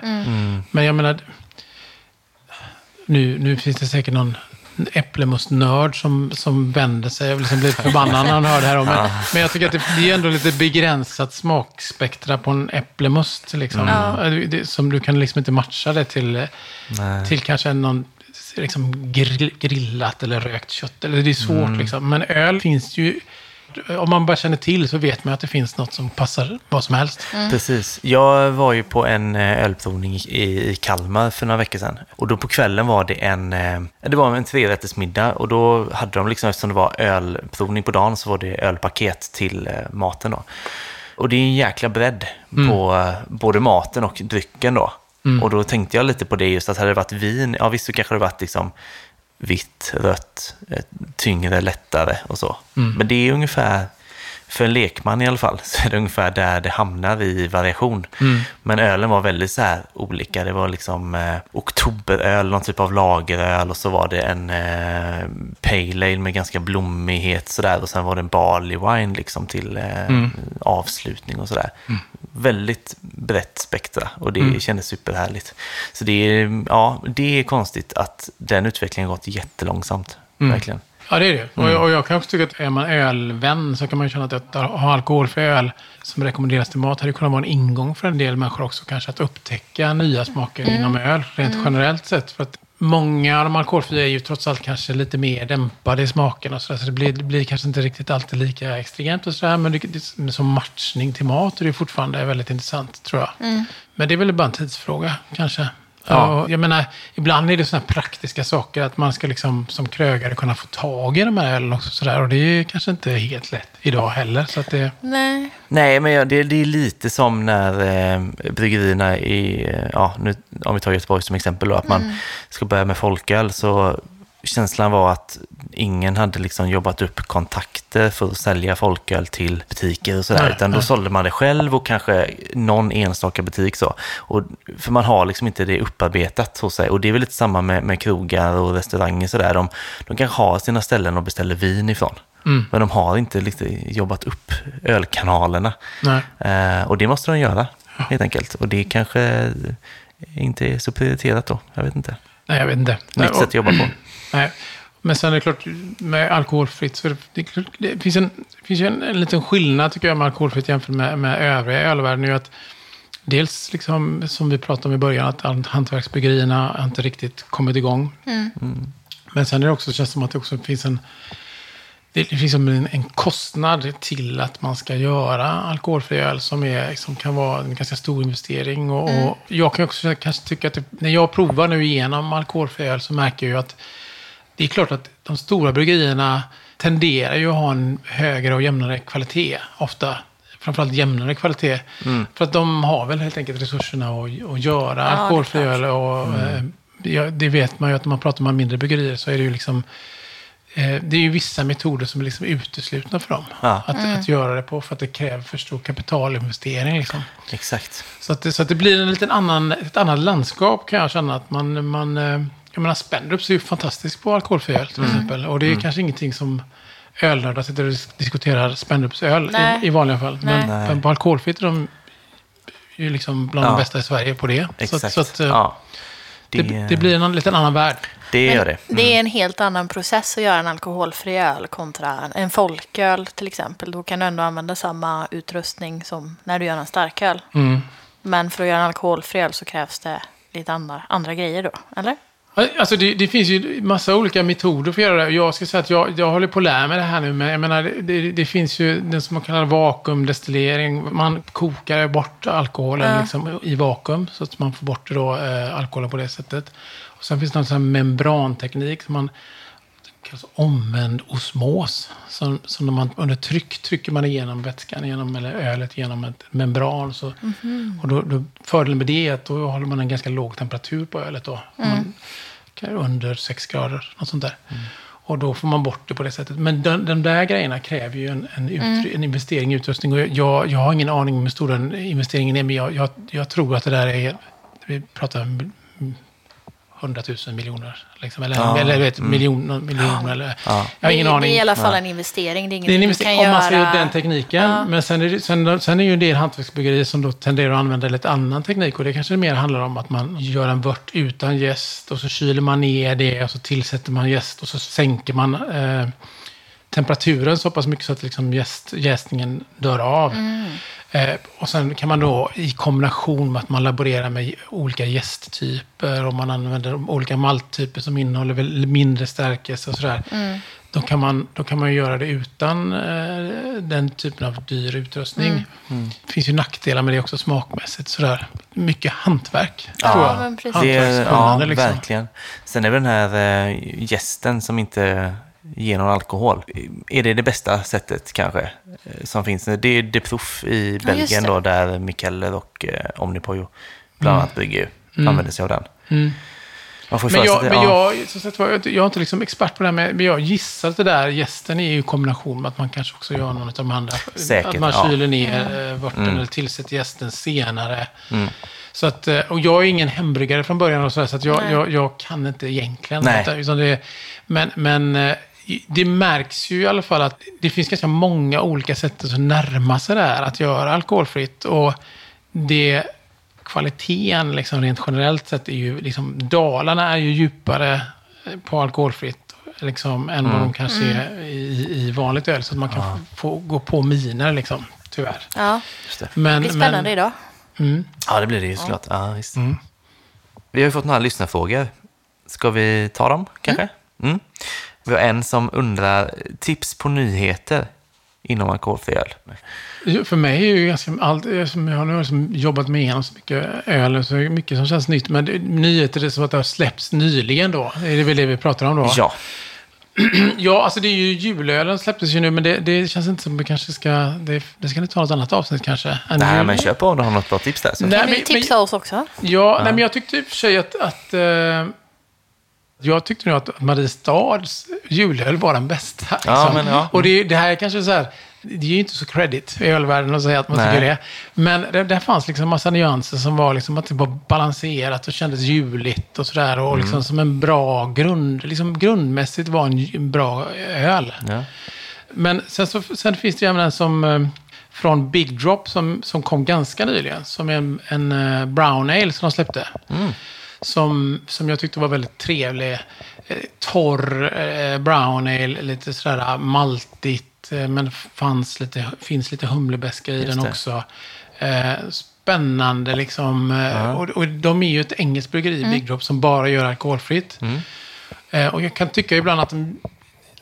Men jag menar, nu, nu finns det säkert någon äpplemustnörd som, som vänder sig och liksom blir förbannad när han hör det här. Men, men jag tycker att det, det är ändå lite begränsat smakspektra på en äpplemust. Liksom, det, som du kan liksom inte matcha det till, Nej. till kanske någon liksom grill, grillat eller rökt kött. Eller det är svårt liksom. Men öl finns ju, om man bara känner till så vet man att det finns något som passar vad som helst. Precis. Jag var ju på en eh, ölprovning i, i Kalmar för några veckor sedan. Och då på kvällen var det en, eh, det var en trerättersmiddag och då hade de liksom, eftersom det var ölprovning på dagen så var det ölpaket till eh, maten då. Och det är en jäkla bredd på eh, både maten och drycken då. Och då tänkte jag lite på det just att hade det varit vin, ja visst så kanske det varit liksom vitt, rött, eh, tyngre, lättare och så. Men det är ungefär, för en lekman i alla fall, så är det ungefär där det hamnar i variation. Men ölen var väldigt så här olika. Det var liksom eh, oktoberöl, någon typ av lageröl och så var det en eh, pale ale med ganska blommighet sådär och sen var det en barley wine liksom till eh, avslutning och sådär. Väldigt brett spektra och det kändes superhärligt. Så det är, ja, det är konstigt att den utvecklingen har gått jättelångsamt. Verkligen. Ja, det är det. Och, jag, och jag kan också tycka att är man ölvän så kan man ju känna att att ha alkoholfri öl som rekommenderas till mat hade kunnat vara en ingång för en del människor också. Kanske att upptäcka nya smaker inom öl, rent generellt sett. För att många av de alkoholfria är ju trots allt kanske lite mer dämpade i smaken och så, där, så det, blir, det blir kanske inte riktigt alltid lika extremt och sådär. Men det, det, som matchning till mat är det fortfarande väldigt intressant, tror jag. Men det är väl bara en tidsfråga, kanske. Ja. Och Jag menar, ibland är det sådana praktiska saker att man ska liksom som krögare kunna få tag i de här ölen också. Sådär. Och det är kanske inte helt lätt idag heller. Så att det, Nej. Nej, men ja, det, det är lite som när eh, bryggerierna i, eh, ja, nu, om vi tar Göteborg som exempel då, att man ska börja med folköl, så känslan var att ingen hade liksom jobbat upp kontakter för att sälja folköl till butiker och sådär, Nej, utan då nej. sålde man det själv och kanske någon enstaka butik så. Och, för man har liksom inte det upparbetat hos sig. Och det är väl lite samma med, med krogar och restauranger sådär. De, de kanske har sina ställen och beställer vin ifrån. Mm. Men de har inte liksom jobbat upp ölkanalerna. Eh, och det måste de göra, helt enkelt. Och det kanske inte är så prioriterat då. Jag vet inte. nej, jag vet inte. Nytt sätt att jobba på. Nej. Men sen är det klart, med alkoholfritt, så det, det finns, en, det finns ju en, en liten skillnad tycker jag med alkoholfritt jämfört med, med övriga ölvärlden. är ju att dels, liksom, som vi pratade om i början, att hantverksbryggerierna har inte riktigt kommit igång. Men sen är det också, känns som att det också finns en, det finns som en, en kostnad till att man ska göra alkoholfri öl som, är, som kan vara en ganska stor investering. Och, och jag kan också kanske tycka att det, när jag provar nu igenom alkoholfri öl så märker jag ju att det är klart att de stora bryggerierna tenderar ju att ha en högre och jämnare kvalitet ofta. Framförallt jämnare kvalitet. För att de har väl helt enkelt resurserna att, att göra är alkoholfri öl. Och, eh, ja, det vet man ju att när man pratar med mindre bryggerier så är det ju liksom eh, det är ju vissa metoder som är liksom uteslutna för dem. Ja. Att, att göra det på för att det kräver för stor kapitalinvestering. Liksom. Exakt. Så, att det, så att det blir en liten annan, ett annat landskap kan jag känna. att man, man eh, Jag menar, Spendrups är ju fantastisk på alkoholfri öl till exempel. Och det är kanske ingenting som ölnördar sitter och dis- diskuterar Spendrups öl Nej. i, i vanliga fall. Men, Nej. men på alkoholfritt är de ju liksom bland Ja. de bästa i Sverige på det. Exakt. Så, att- så att, eh, ja. det, det blir en liten annan värld. det gör det. det är en helt annan process att göra en alkoholfri öl kontra en folköl till exempel. Då kan du ändå använda samma utrustning som när du gör en starköl. Mm. Men för att göra en alkoholfri öl så krävs det lite andra, andra grejer då, eller? Alltså det, det finns ju massa olika metoder för att göra det. Jag ska säga att jag, jag håller på att lära mig det här nu. Men jag menar, det, det, finns ju den som man kallar vakuumdestillering. Man kokar bort alkoholen Ja. liksom, i vakuum. Så att man får bort då, eh, alkoholen på det sättet. Och sen finns det någon sån membranteknik. Som man kallas omvänd osmos. Som, som när man under tryck trycker man igenom vätskan, genom, eller ölet genom ett membran. Så, Och då, då, fördelen med det är att då håller man en ganska låg temperatur på ölet. Då. Man, under 6 grader, något sånt där. Och då får man bort det på det sättet. Men de, de där grejerna kräver ju en, en, utr- en investering i utrustning. Och jag, jag har ingen aning om hur stor den investeringen är, men jag, jag, jag tror att det där är, vi pratar hundratusen miljoner. Liksom, eller, Ja, eller vet, miljon, miljon eller... Ja. Jag har ingen det, aning. det är i alla fall en investering. Det är Det är en du investering kan om man ska göra. den tekniken. Ja. Men sen är, det, sen, sen är ju en del hantverksbyggerier som då tenderar att använda lite annan teknik. Och det kanske mer handlar om att man gör en vört utan jäst och så kyler man ner det och så tillsätter man jäst och så sänker man eh, temperaturen så pass mycket så att liksom jäst, jäsningen dör av. Eh, och sen kan man då i kombination med att man laborerar med olika jästtyper och man använder olika malttyper som innehåller väl mindre stärkelse och sådär. Då, kan man, då kan man ju göra det utan eh, den typen av dyr utrustning. Det finns ju nackdelar med det också smakmässigt. Sådär. Mycket hantverk, Ja, tror jag. men precis. Det är, ja, liksom. verkligen. Sen är väl den här eh, gästen som inte ger någon alkohol. Är det det bästa sättet kanske eh, som finns? Det är De Prof i Belgien det. då, där Mikkeller och eh, Omnipojo bland annat brygger använder sig av den. Mm. Man får Men, jag, att- men ja. jag, som sagt, jag, jag är inte liksom expert på det här, men jag gissar att det där gästen är i kombination med att man kanske också gör någon av de andra. Säkert, att man ja. kyler ner eh, vörten Mm. eller tillsätter gästen senare. Mm. Så att, och jag är ingen hembryggare från början och så, där, så att jag, jag, jag kan inte egentligen. Utan det, men men det märks ju i alla fall att det finns ganska många olika sätt att närma sig det här, att göra alkoholfritt. Och det kvaliteten liksom rent generellt sett är ju liksom, Dalarna är ju djupare på alkoholfritt liksom, än vad de kanske är i, i vanligt öl. Så att man kan få gå på miner liksom, tyvärr. Ja, Just det. Men, det blir spännande men, idag. mm, ja, det blir det ju såklart. Ja, visst. Mm. Vi har ju fått några lyssnarfrågor. Ska vi ta dem kanske? Vi har en som undrar tips på nyheter. inom alkoholfri öl? För mig är ju ganska allt, som jag har nu liksom jobbat med igenom så mycket öl, så är det mycket som känns nytt. Men det, nyheter är som att det har släppts nyligen då. Är det väl det vi pratar om då? Ja, Ja, alltså det är ju julölen släpptes ju nu, men det, det känns inte som att vi kanske ska... Det, det ska ni ta något annat avsnitt kanske. än nej jul. men kör på om du har något bra tips där. Så. Nej, Kan ni men- tipsa oss också? Ja, Nej, men jag tyckte i och för sig att... att eh, jag tyckte nog att Mariestads julöl var den bästa. liksom. Ja, men ja. Och det, det här är kanske så här... Det är ju inte så credit i ölvärlden att säga att man Nej. tycker det. Men det, där fanns liksom massa nyanser som var liksom att det var balanserat och kändes juligt och sådär. Och Mm. liksom som en bra grund... Liksom grundmässigt var en, bra öl. Ja. Men sen, så, sen finns det ju även en som eh, från Big Drop som, som kom ganska nyligen. Som är en, en eh, brown ale som de släppte. Som, som jag tyckte var väldigt trevlig. Eh, torr eh, brown ale, lite sådär maltigt. Eh, men fanns lite, finns lite humlebeska i Just den det. också. Eh, spännande liksom. Eh, och, och de är ju ett engelskt bryggeri, Big Drop, som bara gör alkoholfritt. Eh, och jag kan tycka ibland att de,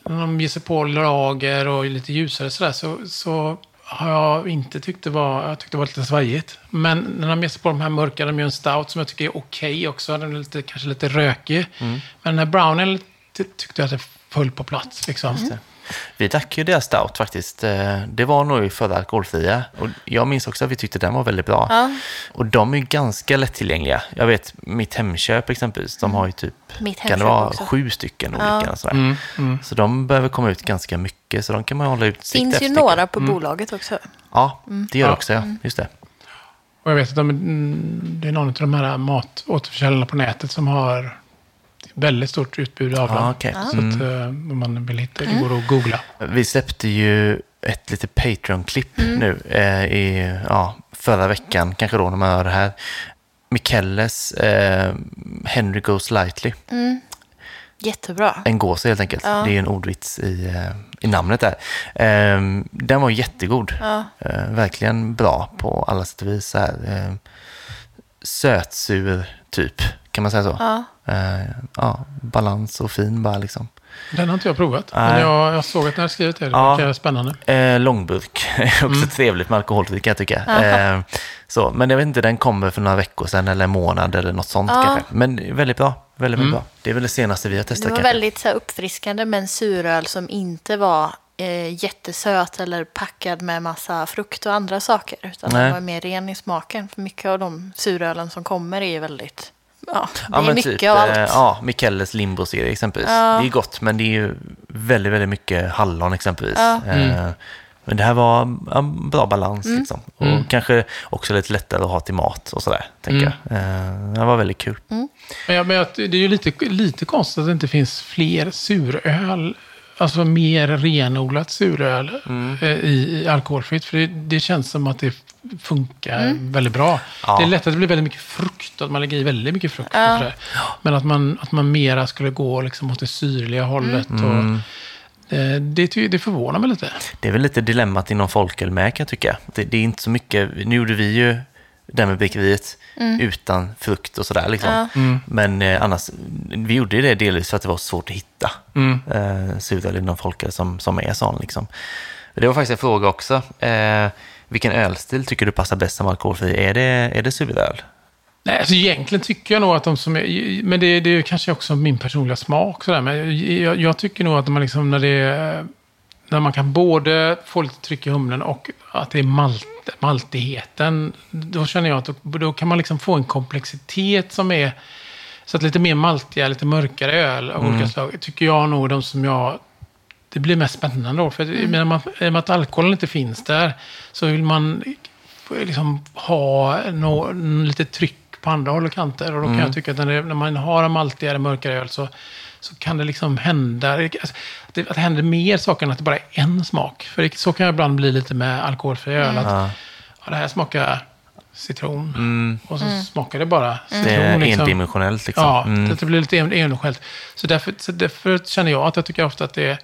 när de ger sig på lager och lite ljusare sådär så, så har jag inte tyckt det var, jag tyckte det var lite svajigt. Men när de ger sig på de här mörka, de gör en stout som jag tycker är okej också. Den är lite, kanske lite rökig. Men den här brownen ty- tyckte jag att det föll på plats liksom. Vi drack ju deras stout faktiskt. Eh, Det var nog i förra alkoholfria. Och jag minns också att vi tyckte den var väldigt bra. Ja. Och de är ju ganska lättillgängliga. Jag vet, mitt Hemköp exempelvis, de har ju typ, Mitt kan det vara också. sju stycken Ja. olika. Och sådär. Mm, mm. Så de behöver komma ut ganska mycket, så de kan man hålla utsikt finns efter. ju några på bolaget också. Ja, det gör det Ja. också, ja. Just det. Och jag vet att de, mm, det är någon av de här matåterförsäljarna på nätet som har väldigt stort utbud av Ja, dem. okej. Så Mm. att eh, om man vill hitta, det går att googla. Vi släppte ju ett litet Patreon-klipp Mm. nu eh, i ja, förra veckan, kanske då när man hör det här. Mikelles eh, Henry Goes Lightly. Jättebra. En gås helt enkelt. Ja. Det är en ordvits i, eh, i namnet där. Eh, den var jättegod. Ja. Eh, verkligen bra på alla sätt och vis. Så här, eh, sötsur typ, kan man säga så? Ja. Eh, ja, balans och fin bara liksom. Den har inte jag provat. Nej. Men jag, jag såg att när jag skrivit det. Det Ja. verkar spännande. Eh, långburk också Mm. trevligt med alkoholfri kan jag tycka. Eh, så, men jag vet inte, den kommer för några veckor sedan eller en månad eller något sånt Ja. kanske. Men väldigt bra. Väldigt, Mm. bra. Det är väl det senaste vi har Det testat var kanske. väldigt så här, uppfriskande med en suröl som inte var eh, jättesöt eller packad med massa frukt och andra saker. Utan Nej. den var mer ren i smaken. För mycket av de surölen som kommer är ju väldigt... Ja, det Ja, är men mycket typ, av allt. eh, ja, Mikelles limbo-serie exempelvis. Ja. Det är gott, men det är ju väldigt, väldigt mycket hallon exempelvis. Ja. Eh, Men det här var ja, bra balans liksom. Och Mm. kanske också lite lättare att ha till mat och sådär, tänker jag. Eh, Det var väldigt kul. Men, jag, men jag, det är ju lite, lite konstigt att det inte finns fler suröl. Alltså mer renodlat suröl Mm. eh, i, i alkoholfritt. För det, det känns som att det funkar Mm. väldigt bra. Ja. Det är lätt att det blir väldigt mycket frukt. Att man lägger i väldigt mycket frukt. Ja. Och sådär. Men att man, att man mera skulle gå liksom åt det syrliga hållet. Mm. Och, eh, det, det förvånar mig lite. Det är väl lite dilemmat inom folköl med kan jag tycka. Det, det är inte så mycket, nu gjorde vi ju det med bäckeriet utan frukt och sådär liksom. Ja. Men eh, annars, vi gjorde ju det delvis för att det var svårt att hitta Mm. eh, suröl inom folköl som, som är sån liksom. Det var faktiskt en fråga också. Eh, vilken ölstil tycker du passar bäst som alkoholfri? Är det, är det suröl? Nej, alltså egentligen tycker jag nog att de som är... Men det, det är kanske också min personliga smak. Sådär. Men jag, jag tycker nog att man liksom när det är- När man kan både få lite tryck i humlen och att det är malt, maltigheten. Då känner jag att då, då kan man liksom få en komplexitet som är... Så att lite mer maltiga, lite mörkare öl av olika slag tycker jag nog de som jag... Det blir mest spännande då. För mm. man, I och med att alkoholen inte finns där så vill man liksom ha nå, lite tryck på andra håll och kanter. Och då kan jag tycka att när, det, när man har en maltigare, mörkare öl så, så kan det liksom hända... Alltså, det, att det händer mer saker än att det bara är en smak. För det, så kan jag ibland bli lite med alkoholfri öl. Att, Ja. ja, det här smakar citron. Och så smakar det bara citron. Det är liksom. endimensionellt liksom. Ja, Mm. det, blir lite en- enskilt. Så därför, så därför känner jag att jag tycker ofta att det är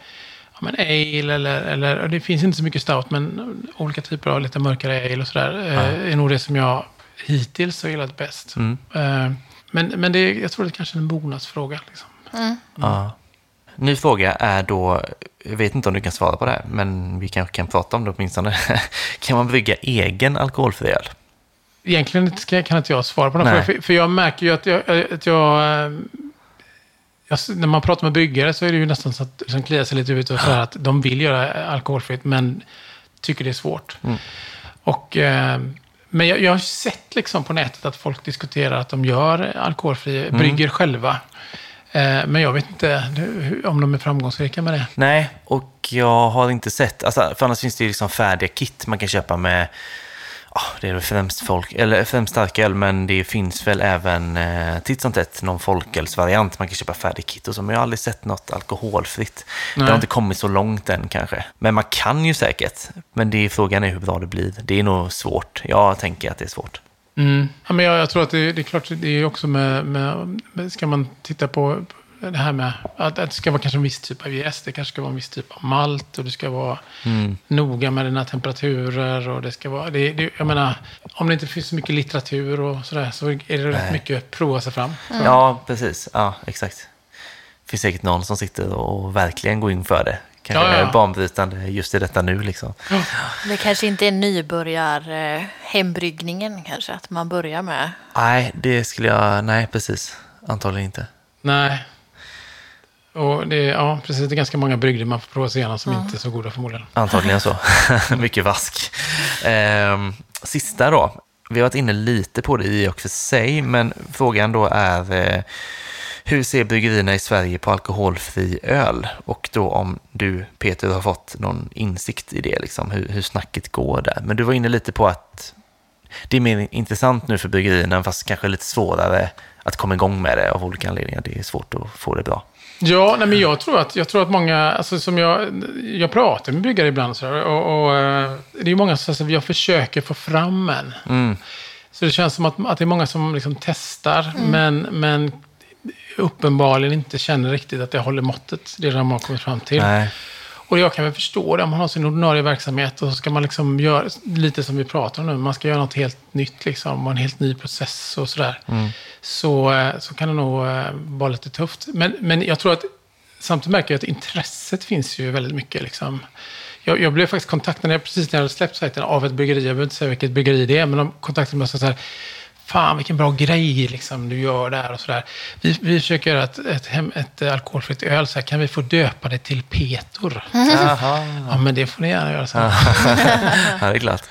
ja, men ale eller, eller det finns inte så mycket stout, men olika typer av lite mörkare ale och sådär eh, är nog det som jag hittills har gillat bäst. Mm. Eh, men men det, jag tror det är kanske är en mognadsfråga. Liksom. Ja. Ny fråga är då, jag vet inte om du kan svara på det här, men vi kanske kan prata om det åtminstone. kan man brygga egen alkoholfri öl? Egentligen kan inte jag svara på den Nej. frågan. För, för jag märker ju att jag... Att jag eh, när man pratar med bryggare så är det ju nästan så att de kliar sig lite ut och så här att de vill göra alkoholfritt men tycker det är svårt. Mm. Och, eh, men jag, jag har sett liksom på nätet att folk diskuterar att de gör alkoholfri, Mm. brygger själva. Eh, men jag vet inte om de är framgångsrika med det. Nej, och jag har inte sett, alltså, för annars finns det ju liksom färdiga kit man kan köpa med, ja, det är väl främst, folk, eller främst starköl, men det finns väl även eh, titt som tätt någon folkölsvariant man kan köpa färdig kit och så, men jag har aldrig sett något alkoholfritt. Det Nej. har inte kommit så långt än kanske. Men man kan ju säkert, men det är, frågan är hur bra det blir. Det är nog svårt. Jag tänker att det är svårt. Mm. Ja, men jag, jag tror att det, det är klart, det är också med, med, med, ska man titta på det här med att, att det ska vara kanske en viss typ av jäst, det kanske ska vara en viss typ av malt och det ska vara noga med dina temperaturer och det ska vara, det, det, jag menar, om det inte finns så mycket litteratur och sådär så är det rätt mycket prova sig fram. Ja, precis. Ja, exakt. Det finns säkert någon som sitter och verkligen går in för det. Kanske Ja, ja, banbrytande just i detta nu liksom. Det kanske inte är nybörjar eh, hembryggningen kanske, att man börjar med. Nej, det skulle jag... Nej, precis. Antagligen inte. Nej. Och det, ja, precis, det är ganska många brygder man får prova sig igenom som inte är så goda förmodligen. Antagligen så. Mycket vask. Ehm, sista då. Vi har varit inne lite på det i och för sig, men frågan då är eh, hur ser bryggerierna i Sverige på alkoholfri öl? Och då om du, Peter, har fått någon insikt i det, liksom, hur, hur snacket går där. Men du var inne lite på att det är mer intressant nu för bryggerierna, fast kanske lite svårare att komma igång med det av olika anledningar. Det är svårt att få det bra. Ja, nej, men jag tror att, jag tror att många, alltså som jag, jag pratar med bryggare ibland så här, och, och eh, det är många som säger att jag försöker få fram en. Mm. Så det känns som att, att det är många som liksom testar, men, men uppenbarligen inte känner riktigt att det håller måttet, det de har kommit fram till. Nej. Och jag kan väl förstå det om man har sin ordinarie verksamhet och så ska man liksom göra lite som vi pratar om nu. Man ska göra något helt nytt liksom och en helt ny process och sådär. Så, eh, så kan det nog eh, vara lite tufft. Men, men jag tror att samtidigt märker jag att intresset finns ju väldigt mycket liksom. Jag, jag blev faktiskt kontaktad när jag, precis när jag hade släppt sajten av ett bryggeri. Jag behöver inte säga vilket bryggeri det är, men de kontaktade mig och sa så här. Fan vilken bra grej liksom, du gör där och sådär. Vi, vi försöker göra ett, ett, hem, ett alkoholfritt öl. Så här, kan vi få döpa det till Petor? Jaha. Ja, men det får ni gärna göra sen. Ja, det är klart.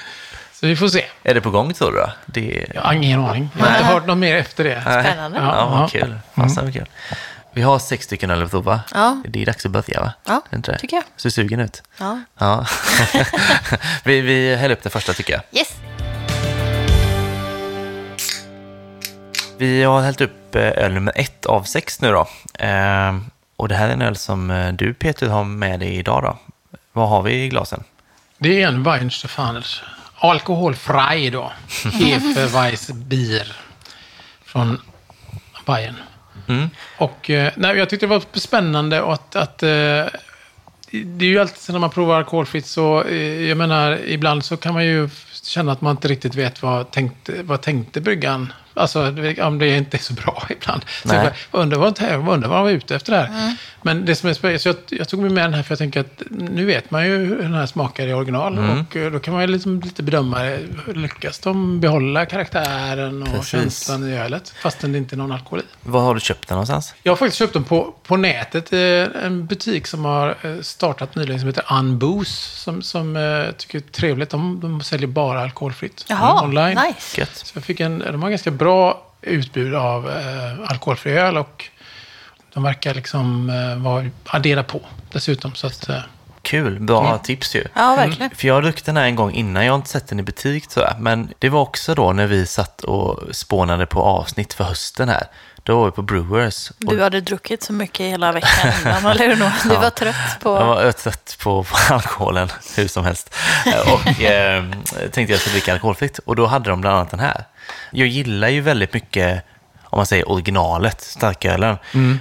Så vi får se. Är det på gång tror du? då? Det... Jag har ingen aning. Jag har inte hört något mer efter det. Spännande. Ja, Ja, vad ja. kul. Fasen vad kul. Vi har sex stycken öl att prova. Ja. Det är dags att börja va? Ja, inte det? tycker jag. Ser sugen ut? Ja. Ja. vi, vi häller upp det första tycker jag. Yes. Vi har hällt upp eh, öl nummer ett av sex nu då. Ehm, och det här är en öl som eh, du Peter har med dig idag då. Vad har vi i glasen? Det är en Weinstefaners. Alkoholfri då. Hefeweißbier. Från Bayern. Mm. Och eh, nej, jag tyckte det var spännande att, att det är ju alltid så när man provar alkoholfritt så, jag menar, ibland så kan man ju känna att man inte riktigt vet vad tänkte, vad tänkte bryggan. Alltså om det inte är så bra ibland. Så jag undrar vad, jag undrar vad han var ute efter där. Men det som är spännande, så jag, jag tog med den här för jag tänker att nu vet man ju hur den här smakar i original. Och eh, då kan man ju liksom lite bedöma, det. lyckas de behålla karaktären och Precis. känslan i ölet? Fastän det inte är någon alkohol i. Var har du köpt den någonstans? Jag har faktiskt köpt dem på, på nätet. En butik som har eh, startat nyligen som heter Unbooze. Som, som eh, tycker är trevligt. De, de säljer bara alkoholfritt Jaha, online. nice. Så jag fick en, de har ganska bra utbud av eh, alkoholfri öl. Och de verkar liksom eh, vara, addera på dessutom. Så att, eh, Kul, bra Mm. tips ju. Ja, verkligen. För jag druckit den här en gång innan, jag har inte sett den i butik tror jag. Men det var också då när vi satt och spånade på avsnitt för hösten här. Då var vi på Brewers. Och Du hade druckit så mycket hela veckan innan, eller hur? Du var trött på... Jag var trött på, på alkoholen, hur som helst. Och eh, tänkte jag skulle dricka alkoholfritt. Och då hade de bland annat den här. Jag gillar ju väldigt mycket, om man säger originalet, starkölen.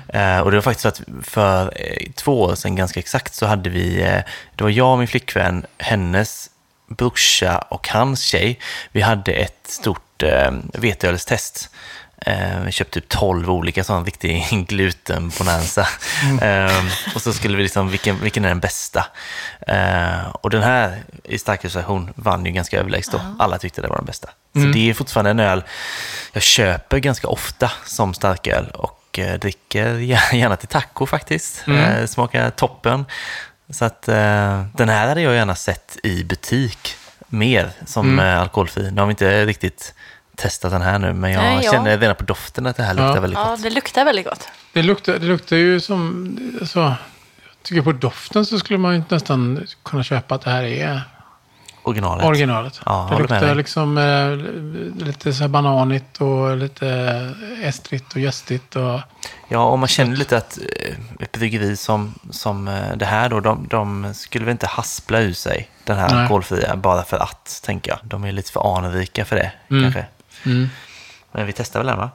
Eh, och det var faktiskt så att för eh, två år sedan ganska exakt så hade vi, eh, det var jag och min flickvän, hennes brorsa och hans tjej. Vi hade ett stort eh, veteölstest. Eh, vi köpte typ 12 olika sådana riktig glutenbonanza. Eh, och så skulle vi liksom, vilken, vilken är den bästa? Eh, och den här i starkölsversion vann ju ganska överlägset då. Alla tyckte det var den bästa. Så det är fortfarande en öl jag köper ganska ofta som starköl och eh, dricker gärna till taco faktiskt. Eh, smakar toppen. Så att eh, den här hade jag gärna sett i butik mer som eh, alkoholfri. Nu har vi inte riktigt testat den här nu, men jag Nej, ja. känner redan på doften att det här luktar Ja. väldigt Ja, gott. det luktar väldigt gott. Det luktar, det luktar ju som... Alltså, jag tycker på doften så skulle man ju nästan kunna köpa att det här är Originalet. originalet. Ja, det med luktar dig. liksom eh, lite så här bananigt och lite estrigt och gästigt. Och, Ja, och man känner lite att eh, ett bryggeri som, som eh, det här då, de, de skulle väl inte haspla ur sig den här Nej. alkoholfria bara för att, tänker jag. De är lite för anrika för det, Mm. kanske. Mm. Men vi testar väl den, va?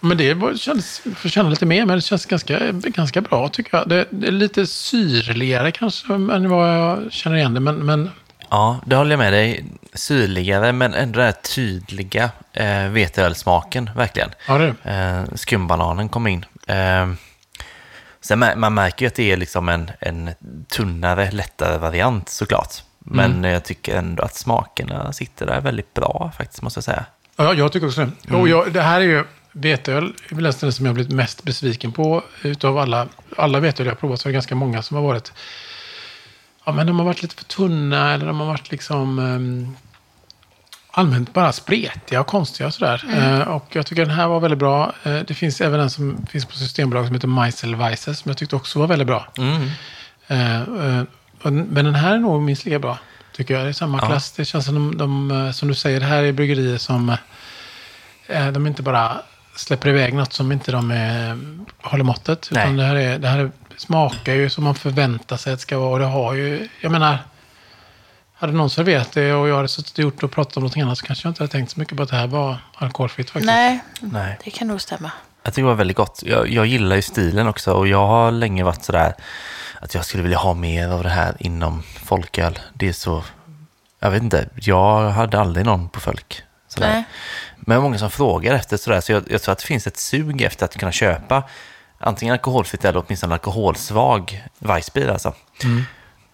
Men det var- känns, får känna lite mer, men det känns ganska, ganska bra tycker jag. Det, det är lite syrligare kanske än vad jag känner igen det, men, men Ja, det håller jag med dig. Syrligare, men ändå den här tydliga eh, veteölsmaken, verkligen. ja det Eh, skumbananen kom in. Eh, sen man märker ju att det är liksom en, en tunnare, lättare variant såklart. Men Mm. jag tycker ändå att smakerna sitter där väldigt bra faktiskt, måste jag säga. Ja, jag tycker också det. Och jag, det här är ju veteöl, nästan som jag blivit mest besviken på utav alla, alla veteöl jag har provat. Så är det ganska många som har varit, ja men de har varit lite för tunna eller de har varit liksom ehm, allmänt bara spretiga och konstiga och sådär. Eh, och jag tycker den här var väldigt bra. Eh, det finns även en som finns på Systembolaget som heter Meiselweisse som jag tyckte också var väldigt bra. Mm. Eh, eh, och- men den här är nog minst lika bra. Tycker jag. Det är samma Ja. klass. Det känns som de, de, eh, som du säger, det här är bryggerier som eh, de inte bara släpper iväg något som inte de eh, håller måttet. Utan det här, är, det här är, smakar ju som man förväntar sig att det ska vara. Och det har ju, jag menar, hade någon serverat det och jag hade suttit och gjort och pratat om någonting annat så kanske jag inte hade tänkt så mycket på att det här var alkoholfritt faktiskt. Nej, Nej. det kan nog stämma. Jag tycker det var väldigt gott. Jag, jag gillar ju stilen också och jag har länge varit sådär att jag skulle vilja ha mer av det här inom folköl. Det är så, jag vet inte, jag hade aldrig någon på folk. Sådär. Nej. Men många som frågar efter sådär, så jag, jag tror att det finns ett sug efter att kunna köpa antingen alkoholfritt eller åtminstone alkoholsvag Weissbier alltså.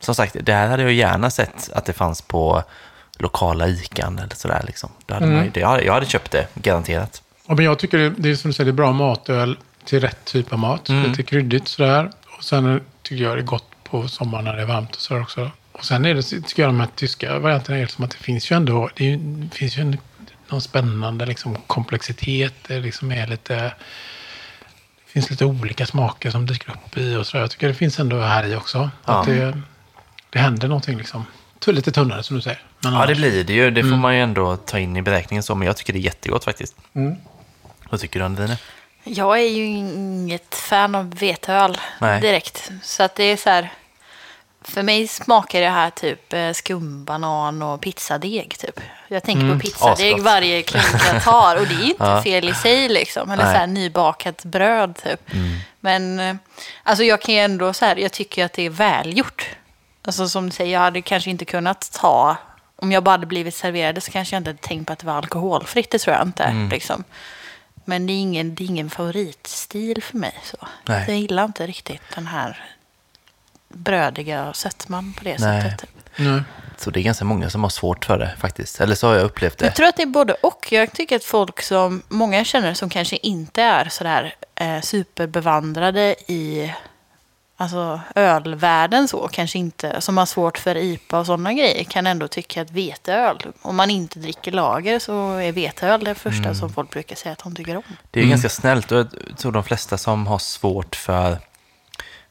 Som sagt, det här hade jag gärna sett att det fanns på lokala ikan eller sådär liksom. Hade man, ju- det, jag, hade, jag hade köpt det, garanterat. Ja, men jag tycker det, det är som du säger, det är bra matöl till rätt typ av mat. Mm. Lite kryddigt sådär. Och sen tycker jag det är gott på sommaren när det är varmt och sådär också. Och sen är det, tycker jag de här tyska varianterna är som att det finns ju ändå, det, är, det finns ju en, någon spännande liksom, komplexitet. Det liksom är lite, det finns lite olika smaker som dyker upp i och sådär. Jag tycker det finns ändå här i också. Att Ja. det, det händer någonting liksom. Lite tunnare som du säger. Men Ja, det annars- blir det ju. Det får man ju ändå ta in i beräkningen så, men jag tycker det är jättegott faktiskt. Mm. Vad tycker du Andrine? Jag är ju inget fan av veteöl Nej. direkt. Så att det är så här. För mig smakar det här typ eh, skumbanan och pizzadeg typ. Jag tänker på pizzadeg asgott. varje klunk jag tar och det är ju inte Ja. fel i sig liksom. Eller Nej. så här nybakat bröd typ. Men eh, alltså jag kan ju ändå så här, jag tycker att det är välgjort. Alltså som du säger, jag hade kanske inte kunnat ta, om jag bara hade blivit serverad så kanske jag inte hade tänkt på att det var alkoholfritt, det tror jag inte. Mm. Liksom. Men det är, ingen, det är ingen favoritstil för mig. Så. Nej. Jag gillar inte riktigt den här brödiga sötman på det Nej. sättet. Typ. Nej. Så det är ganska många som har svårt för det faktiskt. Eller så har jag upplevt det. Jag tror att det är både och. Jag tycker att folk som, många känner som kanske inte är sådär eh, superbevandrade i alltså, ölvärlden så, kanske inte, som har svårt för IPA och sådana grejer, kan ändå tycka att veteöl, om man inte dricker lager så är veteöl det första Mm. som folk brukar säga att de tycker om. Det är ganska snällt och jag tror de flesta som har svårt för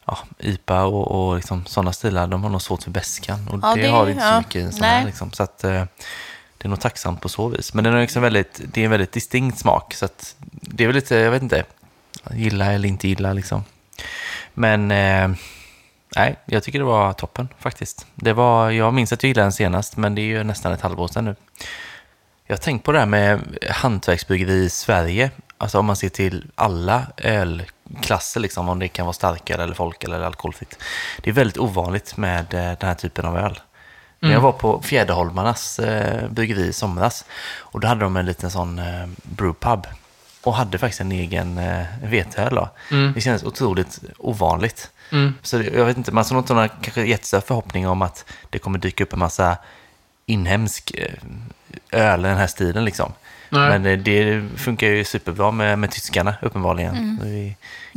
ja, IPA och, och liksom sådana stilar, de har nog svårt för beskan. Och Ja, det, det- har inte så ja. mycket i en sån Nej. här. Liksom. Så att, eh, det är nog tacksamt på så vis. Men den är liksom väldigt, det är en väldigt distinkt smak. Så att det är väl lite, jag vet inte, gilla eller inte gilla liksom. Men eh, nej, jag tycker det var toppen faktiskt. Det var, jag minns att jag gillade den senast, men det är ju nästan ett halvår sedan nu. Jag har tänkt på det här med hantverksbryggeri i Sverige. Alltså om man ser till alla ölklasser, liksom, om det kan vara starkare eller folk eller alkoholfritt. Det är väldigt ovanligt med eh, den här typen av öl. Men Jag var på Fjäderholmarnas eh, bryggeri i somras och då hade de en liten sån eh, brewpub och hade faktiskt en egen eh, veteöl. då. Det kändes otroligt ovanligt. Mm. Så det- jag vet inte, man har inte några kanske jättestora förhoppningar om att det kommer dyka upp en massa inhemsk eh, öl i den här stilen liksom. Nej. Men eh, det funkar ju superbra med, med tyskarna uppenbarligen. Så Vi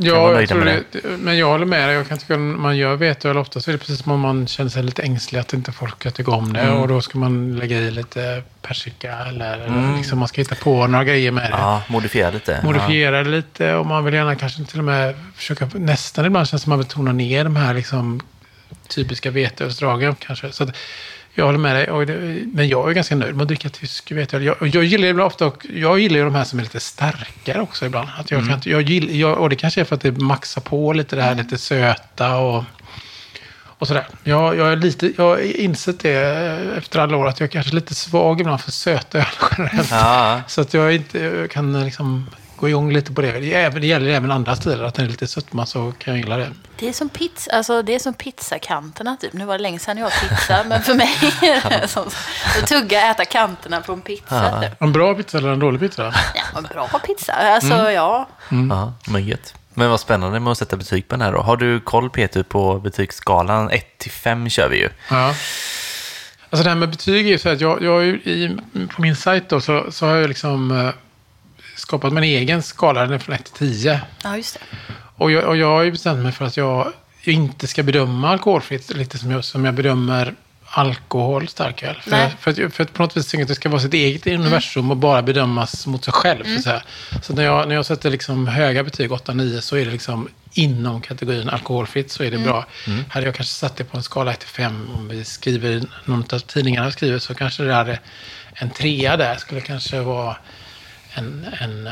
kan vara Ja, jag nöjda tror med det. Men jag håller med dig. Jag kan tycka att man gör veteöl ofta så är det precis som om man känner sig lite ängslig att inte folk ska tycka om det. Mm. Och då ska man lägga i lite persika eller, eller liksom man ska hitta på några grejer med det. Ja, modifiera lite. Modifiera det lite och man vill gärna kanske till och med försöka, nästan ibland känns det som att man vill tona ner de här liksom typiska veteölsdragen kanske. Så att, jag håller med dig, det, men jag är ganska nöjd med att dricka tysk veteöl. Jag, och jag gillar ju ofta, och jag gillar ju de här som är lite starkare också ibland. Att jag kan, inte- jag gill, jag, och det kanske är för att det maxar på lite det här lite söta och, och sådär. Jag, jag, är lite, jag har insett det efter alla år att jag kanske är lite svag ibland för söta öl generellt. Ja, Så att jag inte jag kan liksom gå igång lite på det. Det, gäller även andra stilar. Att den är lite sötma så kan jag gilla det. Det är som pizza, alltså det är som pizzakanterna typ. Nu var det länge sedan jag åt pizza, men för mig är det som att tugga, äta kanterna på en pizza. Typ. En bra pizza eller en dålig pizza? Ja, en bra pizza. Alltså ja, ja, men gött. Men vad spännande med att sätta betyg på den här då. Har du koll Peter på betygsskalan? 1 till 5 kör vi ju. Ja. Alltså det här med betyg är ju så att jag, jag i, på min sajt då så, så har jag liksom eh, skapat min egen skala. Den är från 1 till 10. ja just det. Och jag, och jag har ju bestämt mig för att jag inte ska bedöma alkoholfritt lite som jag, som jag bedömer alkohol, starköl. För, för, att, för att på något vis tänker att det ska vara sitt eget universum och bara bedömas mot sig själv. Så, att säga. så när, jag, när jag sätter liksom höga betyg, 8-9, så är det liksom inom kategorin alkoholfritt så är det bra. Hade jag kanske satt det på en skala 1-5, om vi skriver, någon av tidningarna skriver, så kanske det hade en trea där skulle kanske vara en, en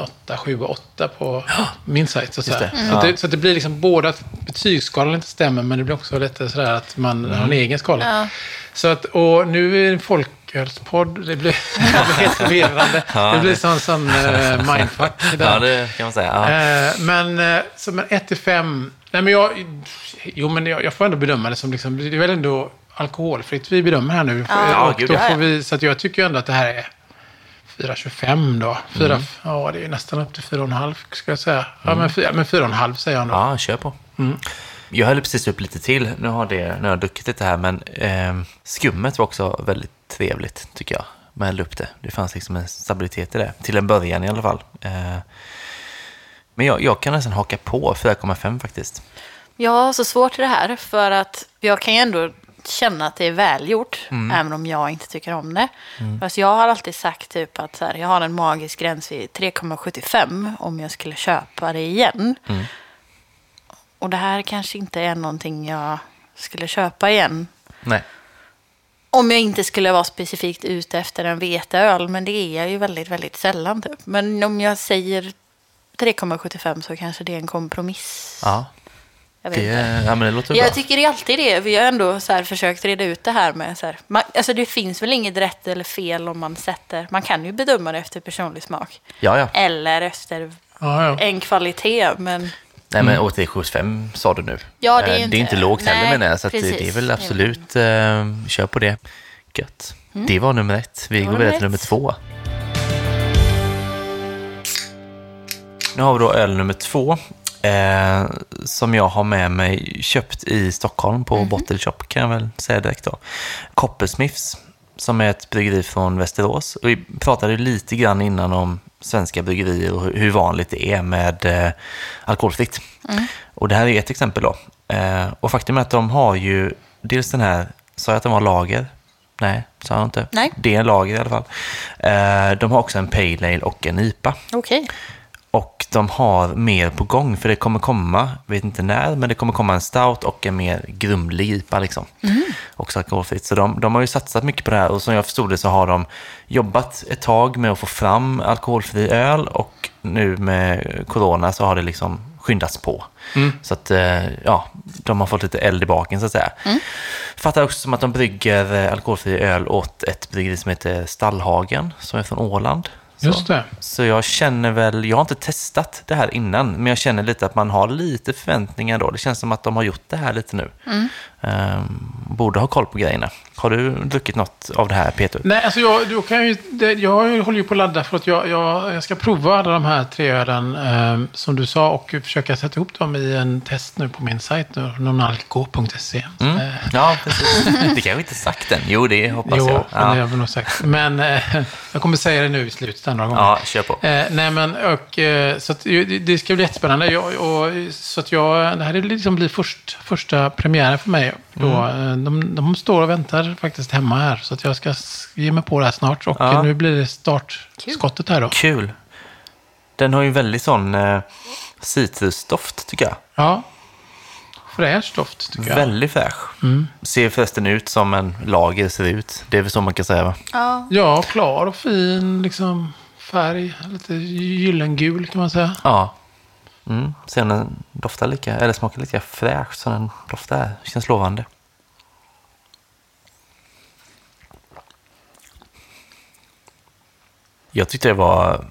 8, 7 och 8 på min sajt. Så, säga. det. Så, att Ja. det, så att det blir liksom både att betygsskalan inte stämmer, men det blir också lite sådär att man har en egen skala. Ja. Så att, och nu är det en folkölspodd, det blir, det blir helt förvirrande. Det blir sån, sån uh, mindfuck. Ja, det kan man säga. Ja. Eh, men uh, som en 1 till 5. Nej, men jag, jo, men jag, jag får ändå bedöma det som liksom, det är väl ändå alkoholfritt vi bedömer här nu. Ja, och gud, då ja, får ja. vi, så att jag tycker ju ändå att det här är 4,25 då. 4, Ja, det är nästan upp till 4,5 ska jag säga. Ja, men 4, men 4,5 säger jag ändå. Ja, kör på. Jag hällde precis upp lite till. Nu har, det, nu har jag druckit lite här, men eh, skummet var också väldigt trevligt, tycker jag. Man hällde upp det. Det fanns liksom en stabilitet i det. Till en början i alla fall. Eh, men jag, jag kan nästan haka på 4,5 faktiskt. Jag har så svårt i det här för att jag kan ju ändå känna att det är välgjort, även om jag inte tycker om det. Fast jag har alltid sagt typ att här, jag har en magisk gräns vid 3,75 om jag skulle köpa det igen. Och det här kanske inte är någonting jag skulle köpa igen. Nej. Om jag inte skulle vara specifikt ute efter en veteöl, men det är jag ju väldigt, väldigt sällan. Typ. Men om jag säger 3,75 så kanske det är en kompromiss. Ja, Jag vet det, inte. ja men det låter bra. Jag tycker det är alltid det. Vi har ändå så här försökt reda ut det här med så här. Man, alltså det finns väl inget rätt eller fel om man sätter. Man kan ju bedöma det efter personlig smak. Ja, ja. Eller efter Ja, ja. en kvalitet. Men Nej, men 8,75 sa du nu. Ja, det är Eh, ju det är inte- inte lågt heller Nej, menar jag. Så att det, det är väl Det är absolut, eh, kör på det. Gött. Det var nummer ett. Vi Det går vidare nummer till nummer två. Nu har vi då öl nummer två. Eh, som jag har med mig köpt i Stockholm på Bottle Shop kan jag väl säga direkt då. Coppersmiths som är ett bryggeri från Västerås. Och vi pratade lite grann innan om svenska bryggerier och hur- vanligt det är med eh, alkoholfritt. Och det här är ett exempel då. Eh, och faktum är att de har ju dels den här, sa jag att de har lager? Nej, sa jag inte. Nej. Det är en lager i alla fall. Eh, de har också en pale ale och en IPA. okej. Och de har mer på gång, för det kommer komma, vet inte när, men det kommer komma en stout och en mer grumlig IPA liksom. Också alkoholfritt. Så de, de har ju satsat mycket på det här och som jag förstod det så har de jobbat ett tag med att få fram alkoholfri öl och nu med corona så har det liksom skyndats på. Så att, eh, ja, de har fått lite eld i baken så att säga. Fattar också som att de brygger eh, alkoholfri öl åt ett bryggeri som heter Stallhagen, som är från Åland. Just det. Så jag känner väl, jag har inte testat det här innan, men jag känner lite att man har lite förväntningar då. Det känns som att de har gjort det här lite nu. Ehm, borde ha koll på grejerna. Har du druckit något av det här Peter? Nej, alltså jag, då kan jag, ju, det, jag håller ju på att ladda för att jag, jag, jag ska prova alla de här tre ölen eh, som du sa och försöka sätta ihop dem i en test nu på min sajt, nu, nonalco.se. Mm. Eh, Ja, precis. Det kanske inte sagt än. Jo, det hoppas jo, jag. det Ja. har jag väl nog sagt. Men eh, jag kommer säga det nu i slutet andra gången. ja, kör på. Eh, nej men, och, så att, det ska bli jättespännande. Jag, och, så att jag, det här är liksom blir först, första premiären för mig. Då, Mm. de, de står och väntar faktiskt hemma här. Så att jag ska ge mig på det här snart. Och Ja. nu blir det startskottet här då. Kul. Den har ju väldigt sån eh, citrusdoft, tycker jag. Ja. Fräsch doft tycker jag. Väldigt fräsch. Ser förresten ut som en lager ser ut. Det är väl så man kan säga, va? Ja. Ja, klar och fin liksom, färg. Lite gyllengul kan man säga. Ja. Mm. Ser den doftar lika, eller smakar lika fräsch som den doftar. Känns lovande. Jag tyckte det var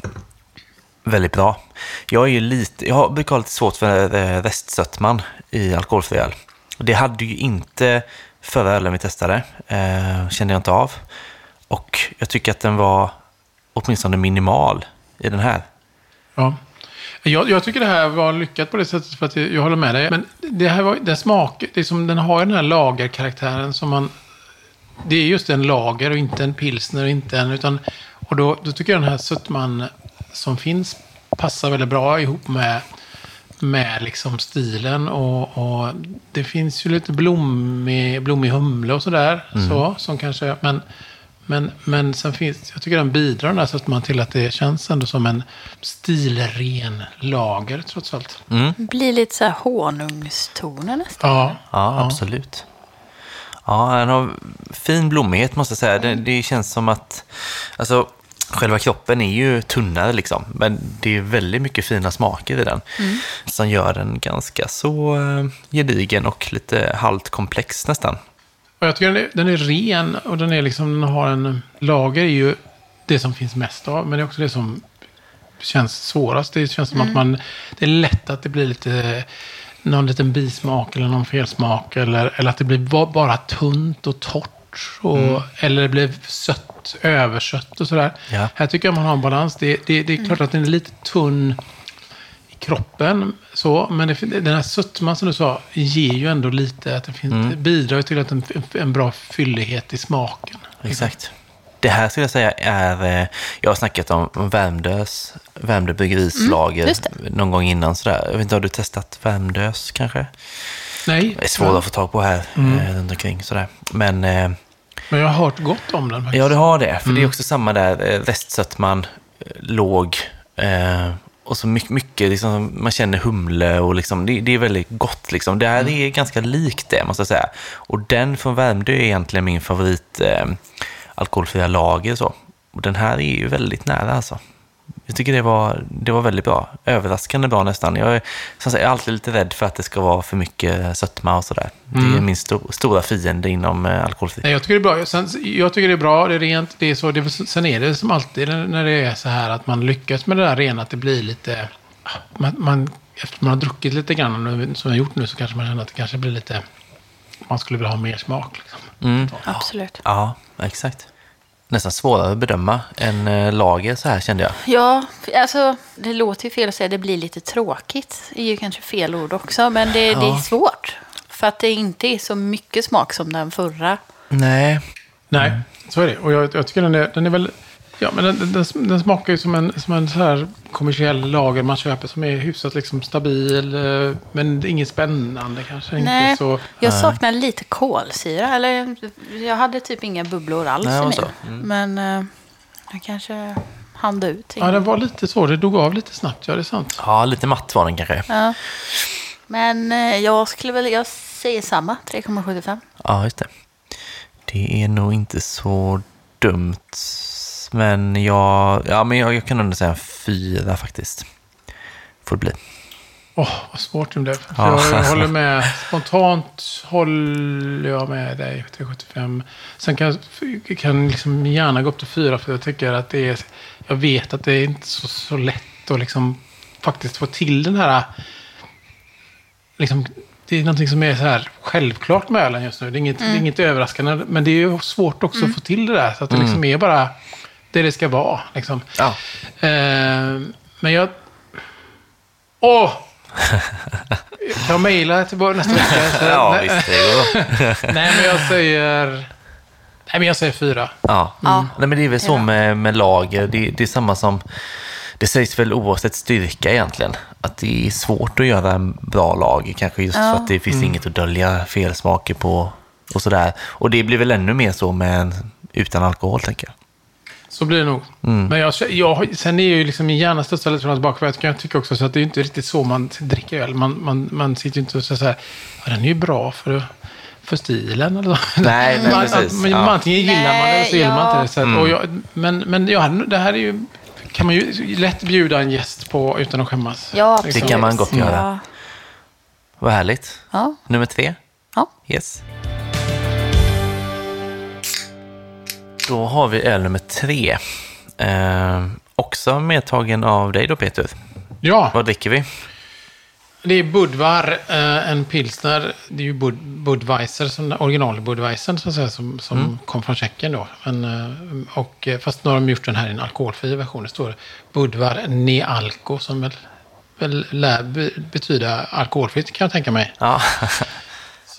väldigt bra. Jag är ju lite, jag har- brukar ha lite svårt för eh, restsötman i alkoholfri öl. Det hade ju inte förra ölen vi testade, eh, kände jag inte av. Och jag tycker att den var åtminstone minimal i den här. Ja. Jag, jag tycker det här var lyckat på det sättet för att jag, jag håller med dig. Men det här var, den smak, det är som, den har ju den här lagerkaraktären som man... Det är just en lager och inte en pilsner och inte en... Utan, och då, då tycker jag den här sötman som finns passar väldigt bra ihop med, med liksom stilen. Och, och det finns ju lite blommig, blommig humle och sådär. Så, som kanske, men, men, men sen finns, jag tycker den bidrar den här sötman till att det känns ändå som en stilren lager trots allt. Blir lite så här honungstoner nästan. Ja, Ja, absolut. Ja, den har fin blommighet måste jag säga. Det, det känns som att, alltså själva kroppen är ju tunnare liksom, men det är väldigt mycket fina smaker i den. Som gör den ganska så eh, gedigen och lite halvt komplex nästan. Och jag tycker den är, den är ren och den, är liksom, den har en... Lager är ju det som finns mest av, men det är också det som känns svårast. Det känns som att man... Det är lätt att det blir lite... Någon liten bismak eller någon felsmak. Eller, eller att det blir ba- bara tunt och torrt. Och, Eller det blir sött, översött och sådär. Ja. Här tycker jag man har en balans. Det, det, det är klart att den är lite tunn kroppen. Så, men det, den här sötman som du sa ger ju ändå lite, att det finns, bidrar ju till att en, en bra fyllighet i smaken. Exakt. Det här skulle jag säga är, eh, jag har snackat om Värmdös, Värmdö bryggeris lager just någon gång innan sådär. Jag vet inte, har du testat Värmdös kanske? Nej, Det är svårt att få tag på här eh, runt omkring sådär. Men eh, men jag har hört gott om den faktiskt. Ja, det har det. För det är också samma där, restsötman, låg eh, och så mycket, mycket liksom, man känner humle och liksom, det, det är väldigt gott. Liksom. Det här är ganska likt det, måste jag säga. Och den från Värmdö är egentligen min favorit eh, alkoholfria lager. Så. Och den här är ju väldigt nära alltså. Jag tycker det var, det var väldigt bra. Överraskande bra nästan. Jag är, som sagt, jag är alltid lite rädd för att det ska vara för mycket sötma och sådär. Det är min sto, stora fiende inom eh, alkoholfri. Nej, jag tycker det är bra. Sen, jag tycker det är bra, det är rent, det är så. Det, sen är det som alltid när det är så här att man lyckas med det där rena, att det blir lite... Man, man, efter man har druckit lite grann, som jag har gjort nu, så kanske man känner att det kanske blir lite... Man skulle vilja ha mer smak. Liksom. Mm. Absolut. Ja, exakt. Nästan svårare att bedöma än eh, lager så här kände jag. Ja, alltså det låter ju fel att säga det blir lite tråkigt. Det är ju kanske fel ord också, men det, det är Ja. svårt. För att det inte är så mycket smak som den förra. Nej. Nej, så är det. Och jag, jag tycker den är, den är väl... Ja, men den, den, den smakar ju som en, som en så här kommersiell lager man köper som är hyfsat liksom stabil. eh, Men inget spännande kanske. Nej, Inte så... jag saknar lite kolsyra. Eller jag hade typ inga bubblor alls Nej, i min. så. Men eh, jag kanske hann ut. Ja, den var lite så. Det dog av lite snabbt, ja det är sant. Ja, lite matt var den kanske. Ja. Men eh, jag skulle väl, jag säger samma, 3,75. Ja, just det. Det är nog inte så dumt. Men jag, ja, men jag, jag kan ändå säga en fyra faktiskt. Får det bli. Åh, vad svårt det blev. Ja. Jag, håller med. Spontant håller jag med dig. 375. Sen kan jag kan liksom gärna gå upp till 4 för jag tycker att det är... Jag vet att det är inte så, så lätt att liksom faktiskt få till den här... Liksom, det är någonting som är så här självklart med ölen just nu. Det är inget, det är inget överraskande, men det är ju svårt också att få till det där. Så att det liksom är bara det det ska vara. Liksom. Ja. Eh, men jag... Åh! Kan jag mejla tillbaka nästa vecka? Så- Ja, nej, visst. Det går. nej, men jag säger... Nej, men jag säger fyra. Ja. Ja. Nej, men det är väl så med, med lager. Det, det är samma som... Det sägs väl oavsett styrka egentligen. Att det är svårt att göra en bra lager. Kanske just för att det finns inget att dölja felsmaker på och sådär. Och det blir väl ännu mer så med en, utan alkohol, tänker jag. Så blir det nog. Men jag, jag, sen är ju liksom min hjärna fram och tillbaka. För jag kan tycka också så att det är inte riktigt så man dricker öl. Man, man, man sitter ju inte och säger så här, ja, den är ju bra för, för stilen. Eller så. Nej, nej, man, precis. man, Ja. Antingen gillar man det eller så gillar man ja. inte det. Så att, och jag, men men ja, det här är ju... Kan man ju lätt bjuda en gäst på utan att skämmas. Ja, Liksom. Det kan man gott göra. Ja. Vad härligt. Ja. Nummer tre. Ja. Yes. Då har vi öl nummer tre. Eh, också medtagen av dig då, Peter. Ja, Vad dricker vi? det är Budvar, eh, en pilsner. Det är ju Bud, Budweiser, som original Budweiser så att säga, som, som Mm. kom från Tjeckien då. Men, eh, och, eh, fast nu har de gjort den här i en alkoholfri version. Det står Budvar Nealko som väl, väl lär be, betyda alkoholfritt kan jag tänka mig. Ja,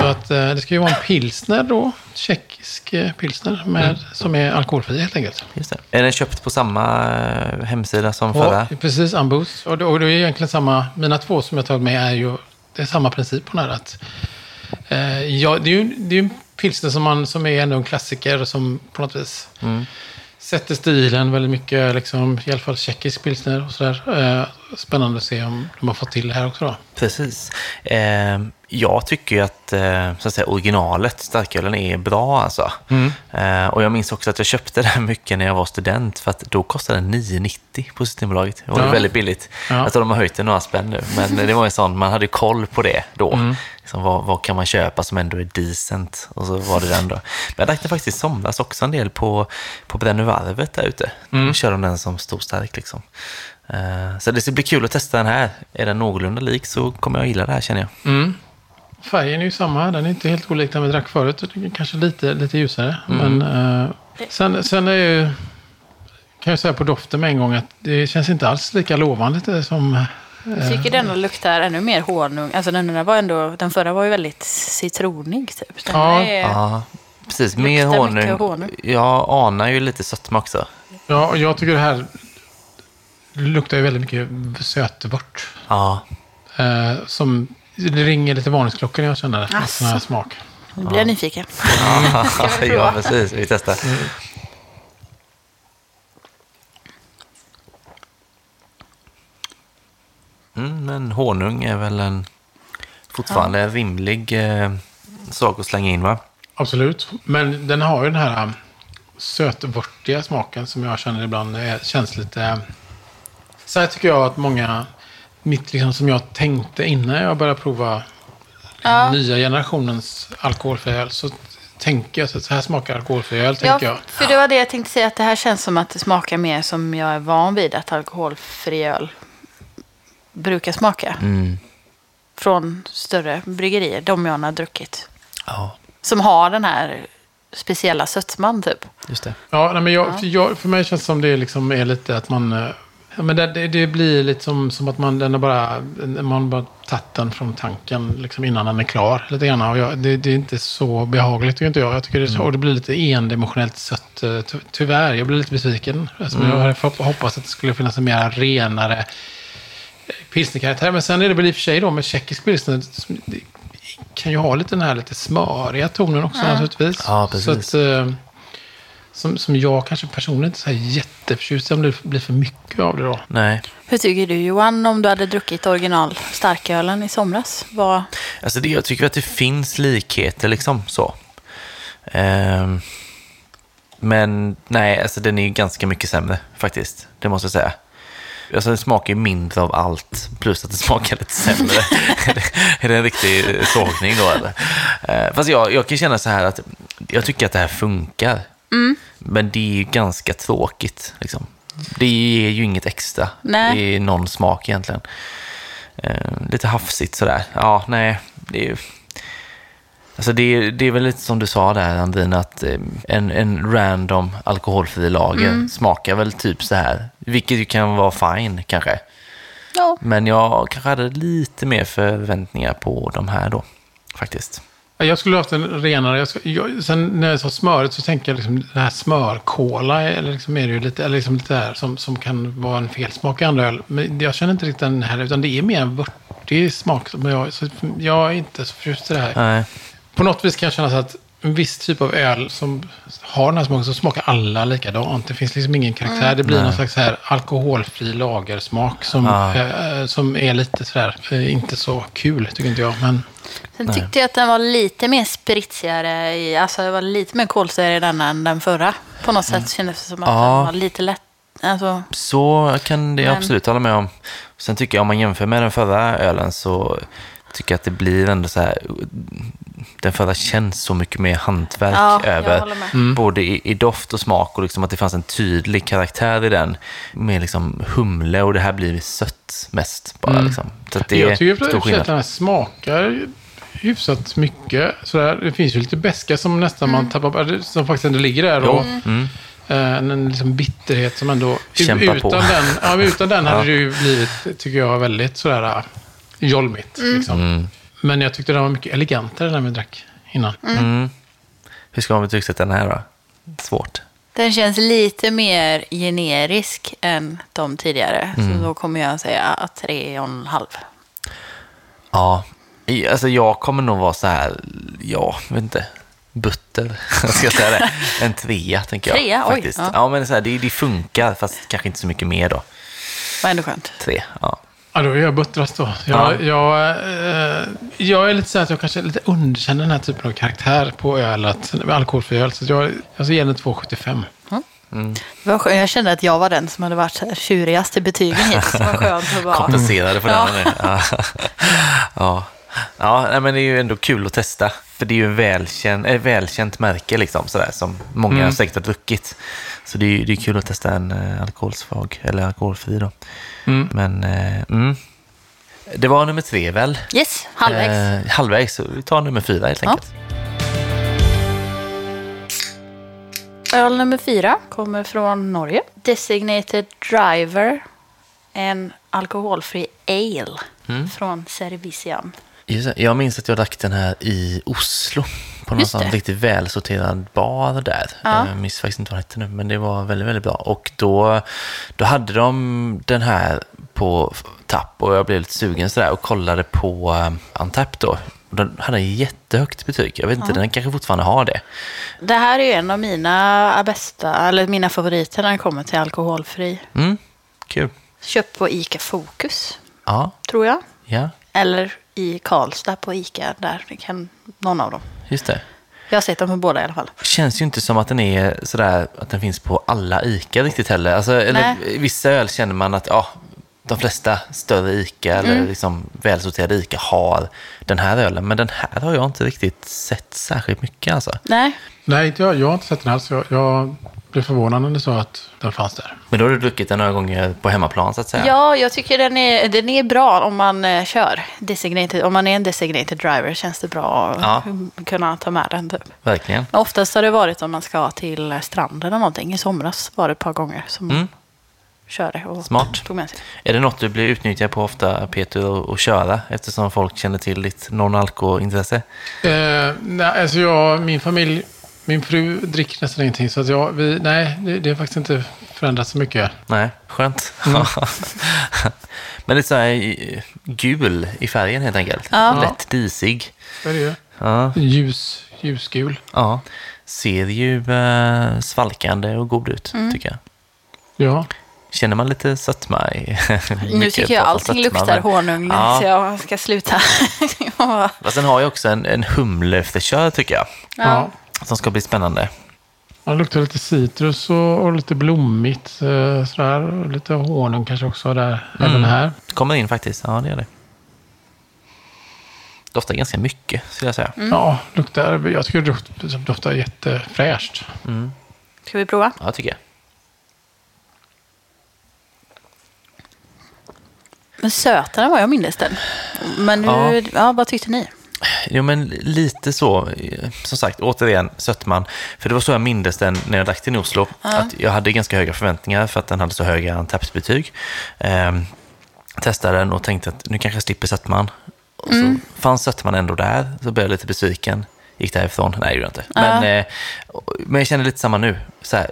Så att eh, det ska ju vara en pilsner då. Tjeckisk eh, pilsner med, Mm. som är alkoholfri helt enkelt. just det. Är den köpt på samma eh, hemsida som förra? Ja, precis, Unboost. Och det, och det är egentligen samma, mina två som jag tagit med är ju, det är samma princip på den här. Att, eh, ja, det är ju det är en pilsner som, man, som är ändå en klassiker som på något vis sätter stilen väldigt mycket, liksom, i alla fall tjeckisk pilsner och sådär. Eh, spännande att se om de har fått till det här också då. Precis. Eh, jag tycker ju att, eh, så att säga, originalet, starkölen, är bra alltså. Eh, och jag minns också att jag köpte den mycket när jag var student, för att då kostade den 9,90 på Systembolaget. Det var Ja. väldigt billigt. Ja. Jag tror de har höjt det några spänn nu, men det var ju sån, man hade koll på det då. Liksom, vad, vad kan man köpa som ändå är decent? Och så var det den då. Men jag drack den faktiskt somras också en del på, på Brännövarvet där ute. Mm. Kör de den som stor stark liksom. Eh, Så det ska bli kul att testa den här. Är den någorlunda lik så kommer jag gilla det här känner jag. Mm. Färgen är ju samma, den är inte helt olik den vi drack förut. Kanske lite, lite ljusare. Men, eh, sen, sen är ju, kan jag säga på doften med en gång att det känns inte alls lika lovande som... Jag tycker den ändå luktar ännu mer honung. Alltså den, var ändå, den förra var ju väldigt citronig typ. Den Ja. är, Ja, precis. Mer honung. honung. Jag anar ju lite sötma också. Ja, och jag tycker det här luktar ju väldigt mycket sötvört. Ja, Eh, som, det ringer lite varningsklockor när jag känner det. Asså. Sån här smak. Nu blir jag nyfiken. ja precis. Vi testar. Mm, men honung är väl en fortfarande en rimlig eh, sak att slänga in va? Absolut. Men den har ju den här um, sötvörtiga smaken som jag känner ibland är, känns lite... Så här tycker jag att många, mitt liksom som jag tänkte innan jag började prova Ja. nya generationens alkoholfri öl. Så tänker jag så att så här smakar alkoholfri öl, Ja, tänker jag. för det var det jag tänkte säga. Att det här känns som att det smakar mer som jag är van vid att alkoholfri öl brukar smaka. Mm. Från större bryggerier, de jag har druckit. Ja, Som har den här speciella sötman typ. just det. Ja, nej, men jag, för, jag, för mig känns det som det liksom är lite att man... Ja, men det, det, blir lite som, som att man, den är bara, man bara tagit den från tanken liksom innan den är klar. Lite grann. Och jag, det, det är inte så behagligt tycker inte jag. jag tycker det, är så, och det blir lite endimensionellt sött. eh, ty, Tyvärr, jag blir lite besviken. Eftersom Jag hade hopp- hoppats att det skulle finnas en mer renare eh, pilsnerkaraktär. Men sen är det väl i och för sig då med tjeckisk pilsner. kan ju ha lite den här lite smöriga tonen också naturligtvis. Ja, precis. Så att, eh, som, som jag kanske personligen inte är jätteförtjust i om det blir för mycket av det då. Nej, Hur tycker du Johan om du hade druckit original starkölen i somras? Vad... alltså det, jag tycker att det finns likheter liksom så. Ehm, men nej, alltså den är ju ganska mycket sämre faktiskt. Det måste jag säga. Alltså den smakar ju mindre av allt, plus att det smakar lite sämre. är, det, är det en riktig sågning då eller? Eh, fast jag, jag kan känna så här att jag tycker att det här funkar. Men det är ju ganska tråkigt. Liksom. Det ger ju inget extra Nej. i någon smak egentligen. Eh, lite hafsigt sådär. Ja, nej, det är ju... Alltså det, är- det är väl lite som du sa där, Andrina, att eh, en, en random alkoholfri lager smakar väl typ så här. Vilket ju kan vara fine kanske. Ja. Men jag kanske hade lite mer förväntningar på de här då, faktiskt. Ja, Jag skulle ha haft en renare. Jag jag, sen när jag sa smöret så tänker jag liksom det här smörkola. Eller liksom är det ju lite, eller liksom lite här som, som kan vara en felsmak i andra öl. Men jag känner inte riktigt den här. Utan det är mer en vörtig smak. som Jag, så jag är inte så förtjust i det här. Nej, På något vis kan jag känna så att en viss typ av öl som har den här smaken så smakar alla likadant. Det finns liksom ingen karaktär. Det blir någon slags här alkoholfri lagersmak som, Ja. eh, som är lite sådär, eh, inte så kul tycker inte jag. Men Sen tyckte jag att den var lite mer spritsigare. I, alltså det var lite mer kolsyra i den än den förra. På något sätt kändes det som att Ja. den var lite lätt. Alltså, så kan det Men- absolut hålla med om. Sen tycker jag om man jämför med den förra ölen så tycker att det blir ändå så här. Den förra känns så mycket mer hantverk Ja, över. med. Både i, i doft och smak och liksom att det fanns en tydlig karaktär i den. Med liksom humle och det här blir sött mest bara. Liksom. Så att det jag tycker att den här smakar hyfsat mycket. Sådär. Det finns ju lite beska som nästan man tappar, som faktiskt ändå ligger där. Och, Mm. eh, en liksom bitterhet som ändå... Kämpa utan på. den, ja, utan den hade det ju blivit, tycker jag, väldigt sådär jolmigt. Liksom. Mm. Men jag tyckte den var mycket elegantare när vi drack innan. Mm. Hur ska man betygsätta den här då? Svårt. den känns lite mer generisk än de tidigare. Mm. Så då kommer jag säga tre och en halv. Ja, i- alltså jag kommer nog vara så här, ja, jag vet inte, butter, ska jag säga det? En trea, tänker jag. Trea? Oj, faktiskt. ja. Ja, men så här, det, det funkar, fast kanske inte så mycket mer då. Var ändå skönt. Tre, ja. Ja, då är jag buttras då. Ja. Jag, jag, eh, jag är lite så att jag kanske lite underkänner den här typen av karaktär på öl, att, alkoholfri öl. Så jag, jag ska ge den 2,75. Det var skönt. Jag kände att jag var den som hade varit tjurigast i betygen hittills. Det var skönt att bara... Kompenserade för den. Ja, ja. Ja nej, men det är ju ändå kul att testa. För det är ju en välkänd, ett välkänt märke liksom, sådär, som många Mm. har säkert har druckit. Så det är ju det är kul att testa en eh, alkoholsvag, eller alkoholfri då. Mm. Men, eh, mm. Det var nummer tre väl? Yes, halvvägs. Eh, halvvägs, så vi tar nummer fyra helt Ja. enkelt. Öl nummer fyra kommer från Norge. Designated Driver. En alkoholfri ale Mm. från Serviciam. Jag minns att jag drack den här i Oslo. På någon sån riktigt välsorterad bar där. Ja. Jag minns faktiskt inte vad den hette nu, men det var väldigt, väldigt bra. Och då, då hade de den här på tapp och jag blev lite sugen sådär och kollade på um, Antap då. Och den hade jättehögt betyg. Jag vet inte, den kanske fortfarande har det. Det här är ju en av mina bästa, eller mina favoriter när det kommer till alkoholfri. Mm, kul. Köpt på ICA Fokus, Ja, tror jag. ja, Eller i Karlstad på ICA, där. Det kan, någon av dem. just det. Jag har sett dem på båda i alla fall. känns ju inte som att den är sådär att den finns på alla ICA riktigt heller. Alltså, eller, vissa öl känner man att ja, de flesta större ICA eller liksom välsorterade ICA har den här ölen. Men den här har jag inte riktigt sett särskilt mycket alltså. Nej, Nej, inte jag, jag har inte sett den alls. Jag, jag blev förvånad när du sa att den fanns där. Men då har du druckit den några gånger på hemmaplan så att säga. Ja, jag tycker den är, den är bra om man eh, kör. Designated, om man är en designated driver känns det bra att Ja. kunna ta med den. Typ. Verkligen. Men oftast har det varit om man ska till stranden eller någonting. I somras var det ett par gånger som man Mm. körde och Smart. tog med sig. Är det något du blir utnyttjad på ofta, Peter, att- att köra eftersom folk känner till ditt non-alko-intresse? Eh, nej, alltså jag, min familj, min fru dricker nästan ingenting. Så att jag, vi, nej, det, det har faktiskt inte förändrats så mycket. Nej, skönt. Men det är så här gul i färgen helt enkelt. Ja. Lätt disig. Vad är det? Ja, Ljus, ljusgul. ja. Ser ju eh, svalkande och god ut, Mm. tycker jag. Ja. Känner man lite sötma i... Nu tycker jag allting sötma, luktar men- honung Ja. så jag ska sluta. ja. Fast den har ju också en, en humlefräschör, tycker jag. ja. Som ska bli spännande. Det luktar lite citrus och, och lite blommigt. Eh, sådär. Lite honung kanske också där. Även här. Kommer in faktiskt. Ja, det gör det. Doftar ganska mycket, skulle jag säga. Ja, luktar, jag tycker det doftar, jättefräscht. Ska vi prova? Ja, tycker jag. Men sötare än vad jag minns den. Men nu, ja. vad tyckte ni? Jo, men lite så. Som sagt, återigen, sötman. För det var så jag mindes den när jag drack den i Oslo. Att jag hade ganska höga förväntningar för att den hade så höga Antaps-betyg. Ehm, testade den och tänkte att nu kanske jag slipper sötman. Och så fanns sötman ändå där, så blev jag lite besviken. Gick därifrån. Nej, det gjorde jag inte. Men, eh, men jag känner lite samma nu. Så här,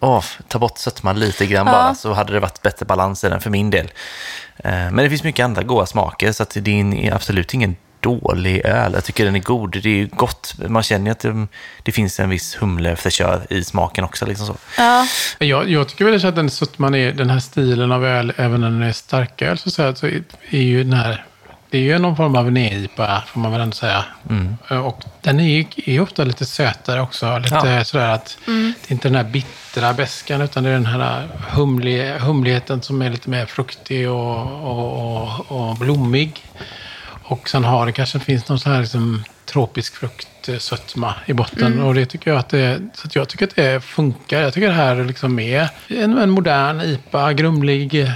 åh, ta bort sötman lite grann bara, så hade det varit bättre balans i den för min del. Eh, Men det finns mycket andra goda smaker, så det är absolut ingen dålig öl. Jag tycker den är god. Det är ju gott. Man känner ju att det, det finns en viss humlefräschör i smaken också. Liksom så. Ja, Jag, jag tycker väl att den, så att man är, den här stilen av öl, även när den är starköl, så, så är ju den här, det är ju någon form av nejipa, får man väl ändå säga. Och den är ju är ofta lite sötare också. Lite Ja. sådär att det är inte den här bittra beskan, utan det är den här humlig, humligheten som är lite mer fruktig och, och, och, och blommig. Och sen har det kanske finns någon sån här liksom, tropisk fruktsötma i botten. Och det tycker jag att det, så att jag tycker att det funkar. Jag tycker det här liksom är en, en modern IPA, grumlig eh,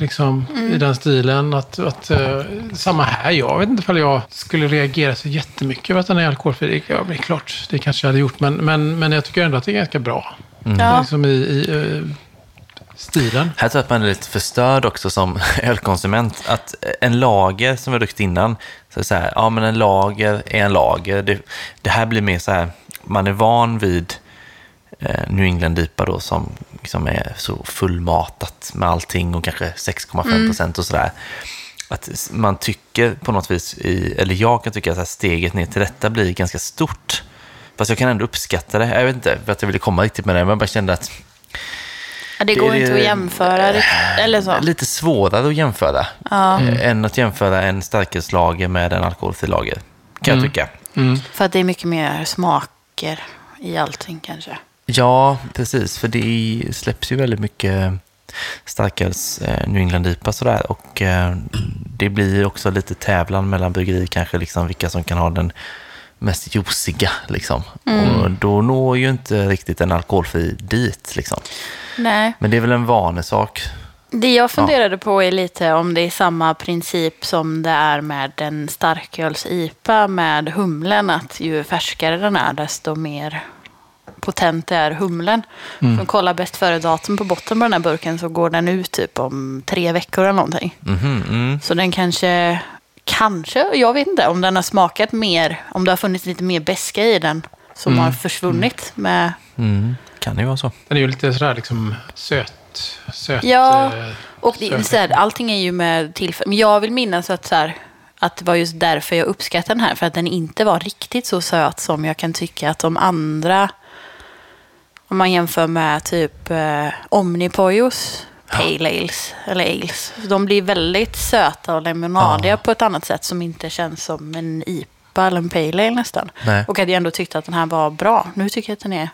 liksom, i den stilen. Att, att, eh, samma här, jag vet inte ifall jag skulle reagera så jättemycket över att den är alkoholfri. Det, ja, det är klart, det kanske jag hade gjort. Men, men, men jag tycker ändå att det är ganska bra. Ja. Liksom i, i eh, stilen. Här tror jag att man är lite förstörd också som ölkonsument. Att en lager, som vi har druckit innan, så är det så här, ja men en lager är en lager. Det, det här blir mer så här, man är van vid eh, New England IPA då som liksom är så fullmatat med allting och kanske 6,5 procent och sådär. Att man tycker på något vis, i, eller jag kan tycka att steget ner till detta blir ganska stort. Fast jag kan ändå uppskatta det. Jag vet inte för att jag ville komma riktigt med det, men jag bara kände att Ja, det Det går inte att jämföra riktigt, eller så. lite svårare att jämföra eh, än att jämföra en starkölslager med en alkoholfri lager. Kan jag tycka. För att det är mycket mer smaker i allting kanske. Ja, precis. För det släpps ju väldigt mycket starköls eh, New England IPA sådär. Och eh, det blir också lite tävlan mellan bryggerier kanske, liksom vilka som kan ha den mest juiciga. Liksom. Och då når ju inte riktigt en alkoholfri dit. Liksom. Nej. Men det är väl en vanesak. Det jag funderade på är lite om det är samma princip som det är med en starköls-IPA med humlen. Att ju färskare den är, desto mer potent är humlen. Mm. Om kolla bäst före-datum på botten på den här burken så går den ut typ om tre veckor eller någonting. Mhm, mm. Så den kanske, kanske, jag vet inte, om den har smakat mer, om det har funnits lite mer beska i den som har försvunnit med Mm. Kan det ju vara så. Den är ju lite sådär liksom söt. söt Ja, eh, och det, söt. så här, allting är ju med tillfälle. Men jag vill minnas att, så här, att det var just därför jag uppskattade den här. För att den inte var riktigt så söt som jag kan tycka att de andra, om man jämför med typ eh, Omnipojos Pale Ales, eller Ales. De blir väldigt söta och lemonadiga Ja. på ett annat sätt som inte känns som en IPA eller en Pale Ale nästan. Nej. Och att jag ändå tyckte att den här var bra. Nu tycker jag att den är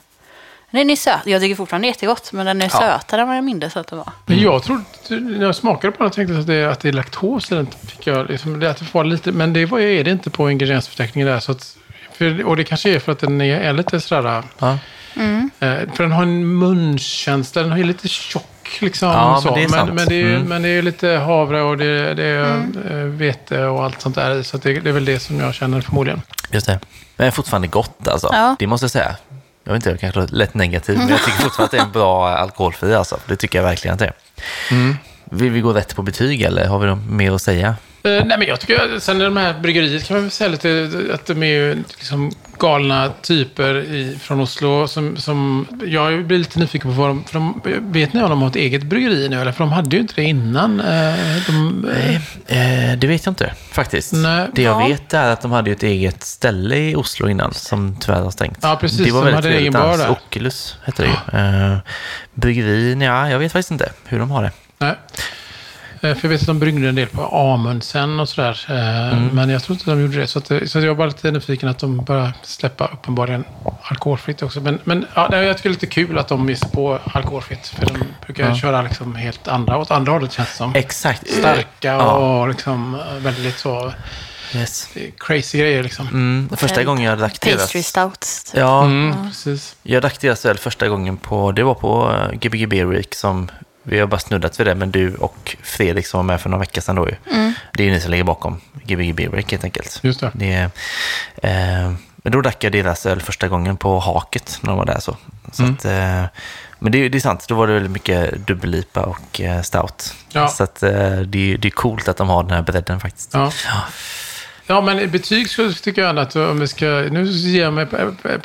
den är söt. Jag tycker fortfarande det är jättegott, men den är Ja. sötare än vad jag minns att den var. Men jag trodde, när jag smakade på den tänkte jag att det, att det är laktos i den. Fick jag, liksom, att det var lite, men det var, är det inte på ingrediensförteckningen där. Så att, för, och det kanske är för att den är, är lite sådär... Ja. Eh, för den har en munkänsla, den är lite tjock liksom. Ja, men det är men, men, det är, Mm. men det är lite havre och det, det är eh, vete och allt sånt där. Så det, det är väl det som jag känner förmodligen. Just det. Men det är fortfarande gott alltså. Ja. Det måste jag säga. Jag vet inte, jag kanske är lätt negativ, men jag tycker fortfarande att det är en bra alkoholfri alltså. Det tycker jag verkligen att det är. Vill vi gå rätt på betyg eller har vi något mer att säga? Eh, nej, men jag tycker, sen i de här bryggeriet kan man väl säga lite att de är ju liksom galna typer i, från Oslo. Som, som, jag blir lite nyfiken på vad de, för de... Vet ni om de har ett eget bryggeri nu? Eller? För de hade ju inte det innan. Eh, de, eh, Eh, det vet jag inte faktiskt. Nej. det jag Ja. vet är att de hade ju ett eget ställe i Oslo innan som tyvärr har stängt. Ja, precis. Det var De väldigt hade egen trevligt. bar alls. där. Oculus hette det ju. Eh, bryggeri, ja, jag vet faktiskt inte hur de har det. nej. Eh, För jag vet att de bryggde en del på Amundsen och sådär. eh, Mm. Men jag tror inte de gjorde det. Så, att, det- så jag var lite nyfiken att de började släppa uppenbarligen alkoholfritt också. Men, men ja, jag tycker det är lite kul att de sig på alkoholfritt. För de brukar köra liksom helt andra, åt andra hållet känns det som. Exakt. Starka Ja. och liksom eh, väldigt så Yes. crazy grejer liksom. Mm, första gången jag drack deras... Pastry stouts. Typ. Ja, Mm, precis. jag drack deras öl första gången på, det var på eh, Gbg Beer Week som vi har bara snuddat vid det, men du och Fredrik som var med för några veckor sedan då ju. Det är ju ni som ligger bakom Gbg Beer Break helt enkelt. Just det. det eh, men då drack jag deras öl första gången på Haket när de var där. Så. Så Mm. att, eh, men det, är- det är sant, då var det väldigt mycket dubbellipa och eh, stout. Ja. Så att, eh, det, är- det är coolt att de har den här bredden faktiskt. Ja. Ja, men i betyg så tycker jag ändå att om vi ska... Nu ger jag mig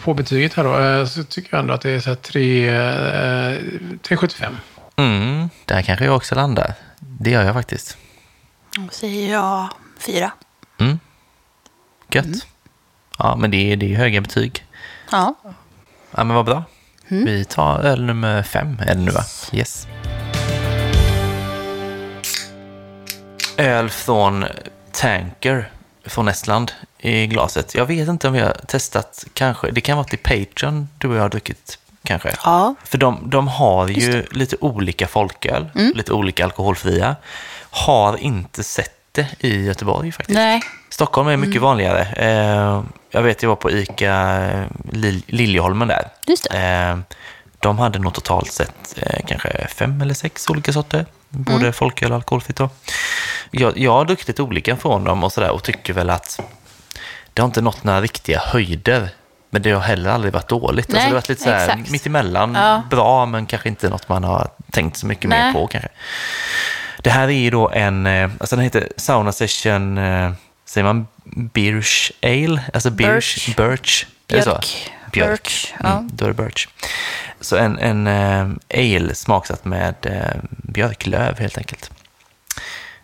på- betyget här då. eh, Så tycker jag ändå att det är så här 3, eh, 3,75. Mm, där kanske jag också landar. Det gör jag faktiskt. Då säger jag fyra. Mm. Gött. Mm. Ja, men det är, det är höga betyg. Ja. Ja, men vad bra. Mm. Vi tar öl nummer fem, är det nu va? Yes. Öl från Tanker från Estland i glaset. Jag vet inte om vi har testat, kanske. Det kan vara till Patreon du och jag har druckit, kanske. Ja. För de, de har ju lite olika folköl, Mm. lite olika alkoholfria. Har inte sett det i Göteborg faktiskt. Nej. Stockholm är mycket vanligare. Eh, jag vet, jag var på ICA eh, Lil- Liljeholmen där. Just. Eh, de hade nog totalt sett eh, kanske fem eller sex olika sorter. Både folköl och alkoholfritt. Jag, jag har druckit lite olika från dem och sådär och tycker väl att det har inte nått några riktiga höjder. Men det har heller aldrig varit dåligt. alltså Nej, det har varit lite så här exakt. mittemellan. Ja. Bra, men kanske inte något man har tänkt så mycket mer Nej. på kanske. Det här är ju då en, eh, alltså den heter Sauna Session, eh, säger man Birch Ale? Alltså Birch, Birch. Birch. Är det så? Björk. Birch, ja. Mm, då är det Birch. Så en, en eh, ale smaksatt med björklöv helt enkelt.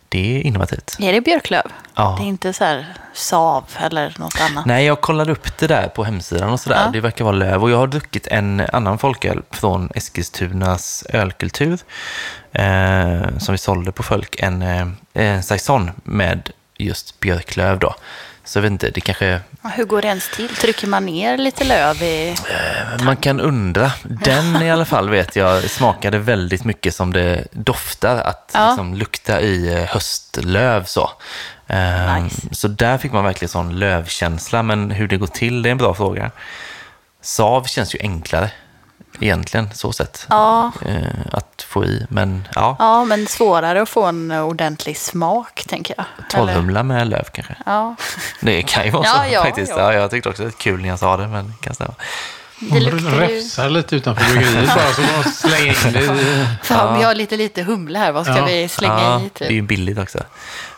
Det är innovativt. Är det björklöv? Ja. Det är inte så här sav eller något annat? Nej, jag kollade upp det där på hemsidan och sådär. Ja. Det verkar vara löv. Och jag har druckit en annan folköl från Eskilstunas ölkultur. Eh, som vi sålde på Folk. En, eh, en saison med just björklöv då. Så jag vet inte, det kanske... Hur går det ens till? Trycker man ner lite löv i... Man kan undra. Den i alla fall vet jag smakade väldigt mycket som det doftar. Att Ja. liksom lukta i eh, höstlöv så. Eh, Nice. Så där fick man verkligen sån lövkänsla. Men hur det går till, det är en bra fråga. Sav känns ju enklare egentligen, så sett. Ja, Eh, att få i. Men ja, ja, men svårare att få en ordentlig smak, tänker jag. Torrhumla med löv kanske. Ja, Det kan ju vara Ja, så ja, faktiskt. ja. Ja, jag tyckte också det var kul när jag sa det, men det kan stämma. det De luktar ju... räfsar lite utanför bryggeriet bara så de slänger in det i... Fan, vi har lite lite humle här. Vad ska Ja. vi slänga ja, i? Det är ju Typ? billigt också.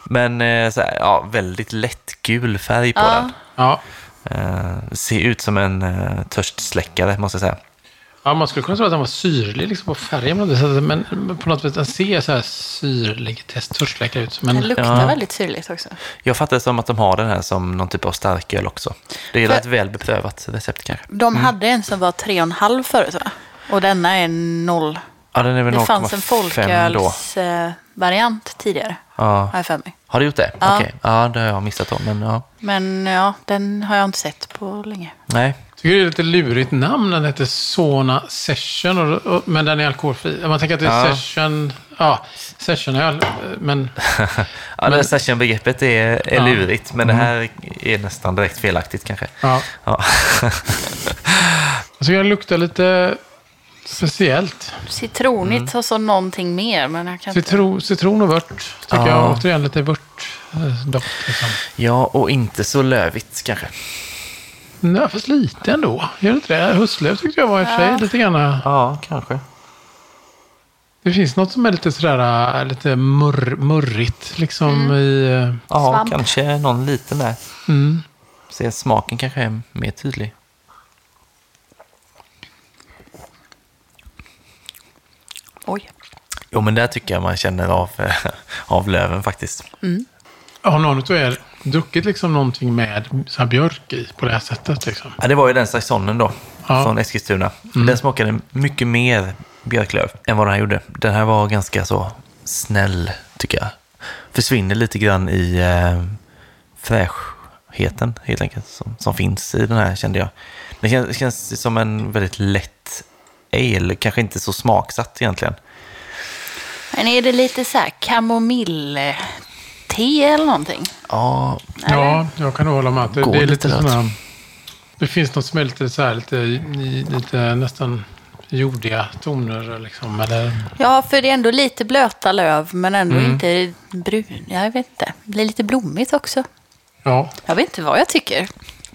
Men eh, så här, ja, väldigt lätt gul färg på Ja. den. Ja. Eh, ser ut som en uh, törstsläckare, måste jag säga. Ja, man skulle kunna tro att den var syrlig liksom på färgen. på något sätt, Men på något sätt den ser så här syrlig törstsläckare ut. Den Men luktar Ja. väldigt syrligt också. Jag fattar det som att de har den här som någon typ av starköl också. Det är För- ett väl beprövat recept kanske. De hade en som var 3,5 förut va? Och denna är 0. Ja, den är väl Det fanns en 0,5 då. folkölsvariant tidigare, Ja. har jag för mig. Har du gjort det? Ja. Okej. Ja, det har jag missat då. Men ja, Men ja, den har jag inte sett på länge. nej. Tycker det är ett lite lurigt namn. Den heter Sona Session. Och, och, men den är alkoholfri. Man tänker att det är Ja. session... Ja, sessionöl. Men Ja, det här session-begreppet är, är Ja. Mm. lurigt, men det här är nästan direkt felaktigt kanske. ja. Ja. Jag tycker den luktar lite speciellt. Citronigt och så någonting mer, men jag kan inte... Citron, citron och vört. Tycker Ja. jag. Återigen lite vörtdoft. Liksom. ja, och inte så lövigt kanske. Nej, fast lite ändå. Gör det inte det? Höstlöv tyckte jag var i och för sig lite grann. Ja, kanske. Det finns något som är lite sådär äh, lite murr, murrigt liksom i... äh, Ja, Svamp. kanske någon liten där. Mm. Se, smaken kanske är mer tydlig. Oj. Jo, men där tycker jag man känner av, av löven faktiskt. Har någon av er druckit liksom någonting med så här björk i på det här sättet? Liksom? Ja, det var ju den saisonen då, Ja. från Eskilstuna. Den smakade mycket mer björklöv än vad den här gjorde. Den här var ganska så snäll, tycker jag. Försvinner lite grann i eh, fräschheten, helt enkelt, som, som finns i den här, kände jag. Det känns, känns som en väldigt lätt ale, kanske inte så smaksatt egentligen. Men är det lite så här kamomille-te eller någonting? Ja, Ja, jag kan nog hålla med. Det, det är lite sådana... Det finns något som är lite så här, lite, lite nästan jordiga toner liksom. Eller, Ja, för det är ändå lite blöta löv, men ändå Mm. inte brun. Jag vet inte. Det blir lite blommigt också. ja. Jag vet inte vad jag tycker.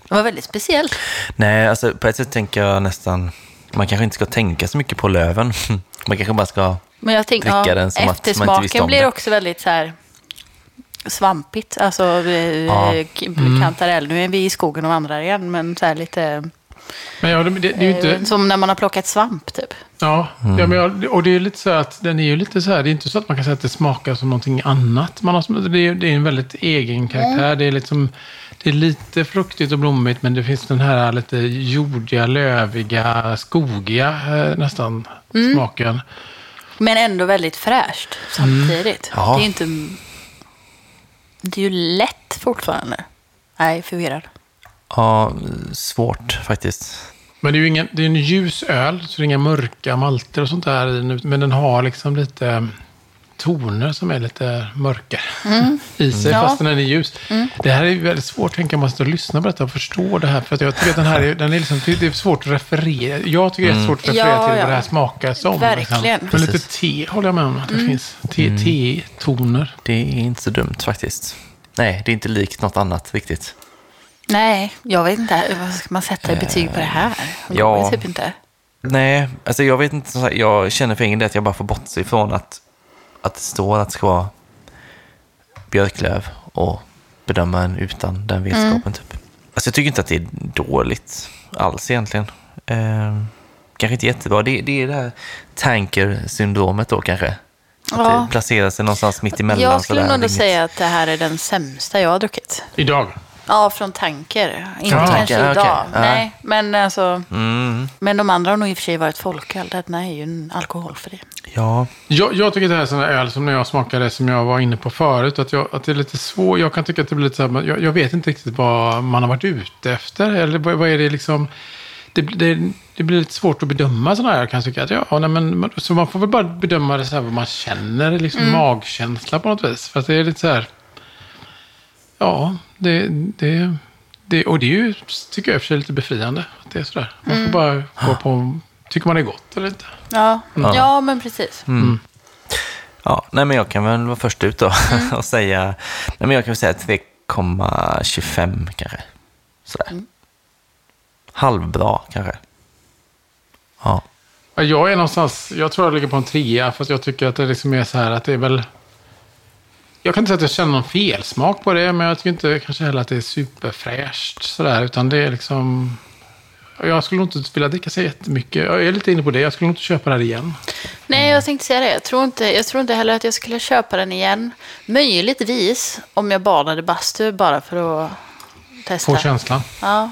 Det var väldigt speciellt. Nej, alltså på ett sätt tänker jag nästan... Man kanske inte ska tänka så mycket på löven. Man kanske bara ska... Men jag tänker, Dricka ja, den som att man inte visste eftersmaken om blir det. också väldigt så här svampigt. Alltså eh, Ja. k- kantarell. Nu är vi i skogen och vandrar igen, men så här lite... Men ja, det, det, det är ju inte... eh, Som när man har plockat svamp, typ. Ja, Mm. ja men jag, och det är lite så att den är ju lite så här, det är inte så att man kan säga att det smakar som någonting annat. Man har, det, är, det är en väldigt egen karaktär. Det är liksom, det är lite fruktigt och blommigt men det finns den här lite jordiga, löviga, skogiga eh, nästan Mm. smaken. Men ändå väldigt fräscht samtidigt. Ja. Det är inte... Det är ju lätt fortfarande. Nej, förvirrad. Ja, svårt faktiskt. Men det är ju ingen, det är en ljus öl, så det är inga mörka malter och sånt där Men den har liksom lite toner som är lite mörka i sig, Ja. fast den är ljus. Det här är ju väldigt svårt, tänker jag, man måste lyssna på detta och förstå det här. För att jag tycker att den här är, den är liksom, det är svårt att referera. Jag tycker det är svårt att referera Ja, till ja. vad det här smakar som. Verkligen. Liksom. Men lite te håller jag med om att det finns. Te- Te-toner. Det är inte så dumt faktiskt. Nej, det är inte likt något annat riktigt. Nej, jag vet inte. Vad ska man sätta i betyg på det här? Det ja. ju typ inte. Nej, alltså jag vet inte. Jag känner för egen del att jag bara får bortse ifrån att, att det står att det ska vara björklöv och bedöma en utan den vetskapen. Typ. Alltså jag tycker inte att det är dåligt alls egentligen. Eh, kanske inte jättebra. Det, det är det här tanker-syndromet då kanske. Att Ja. det placerar sig någonstans mitt emellan. Jag skulle sådär. nog ändå säga att det här är den sämsta jag har druckit. Idag. Ja, från Tanker. Inte Ja. kanske Tanker, okej. idag. Ja. Nej, men alltså... Mm, Men de andra har nog i och för sig varit folköl. Den här är ju en alkoholfri. ja. Jag, jag tycker det här är sån här öl som när jag smakade som jag var inne på förut. Att, jag, att det är lite svårt. Jag kan tycka att det blir lite så här, jag, jag vet inte riktigt vad man har varit ute efter. Eller vad, vad är det liksom. Det, det, det blir lite svårt att bedöma sådana här. Kan jag tycka att, ja, nej, men, man- så man får väl bara bedöma det så här vad man känner. Liksom magkänsla på något vis. För att det är lite så här. Ja, det, det, det, och det är ju, tycker jag för sig, lite befriande. Att det är sådär. Man får bara gå på, tycker man det är gott eller inte. Ja, Ja. ja men precis. Ja, nej men jag kan väl vara först ut då och säga, nej men jag kan väl säga 3,25 kanske. Sådär. Halvbra kanske. Ja. Ja, Jag är någonstans, jag tror jag ligger på en trea, fast jag tycker att det liksom är så här att det är väl... Jag kan inte säga att jag känner någon felsmak på det, men jag tycker inte kanske heller att det är superfräscht sådär, utan det är liksom... Jag skulle nog inte vilja dricka så jättemycket. Jag är lite inne på det, jag skulle nog inte köpa det här igen. Nej, jag tänkte säga det. Jag tror, inte, jag tror inte heller att jag skulle köpa den igen. Möjligtvis om jag badade bastu bara för att testa. Få känslan. Ja,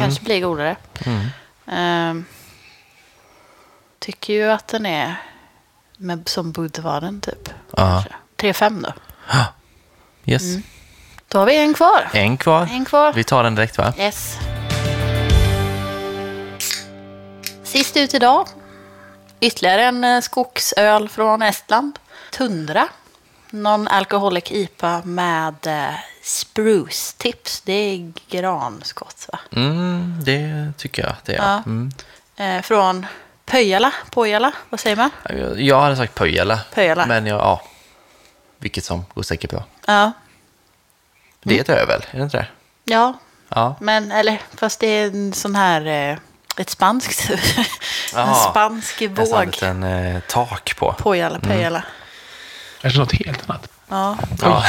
kanske blir godare. Ehm, tycker ju att den är med, som Budvaden typ. Ja. Kanske. 3-5 då. Yes. Då har vi en kvar. En kvar. En kvar. Vi tar den direkt va? Yes. Sist ut idag. Ytterligare en eh, skogsöl från Estland. Tundra. Non-alcoholic IPA med eh, spruce tips. Det är granskott va? Mm, det tycker jag det är. Ja. Mm. Eh, från Pöjala. Pojala, vad säger man? Jag hade sagt Pöjala. Pöjala. Men jag, ja. Vilket som går säkert bra. Ja. Det är ett öl, är det inte det? Ja, Ja. men eller fast det är en sån här... Eh, ett spanskt... en spansk En våg. liten eh, tak på. Pojala, Pöjala. Kanske något helt annat. Ja. Ja.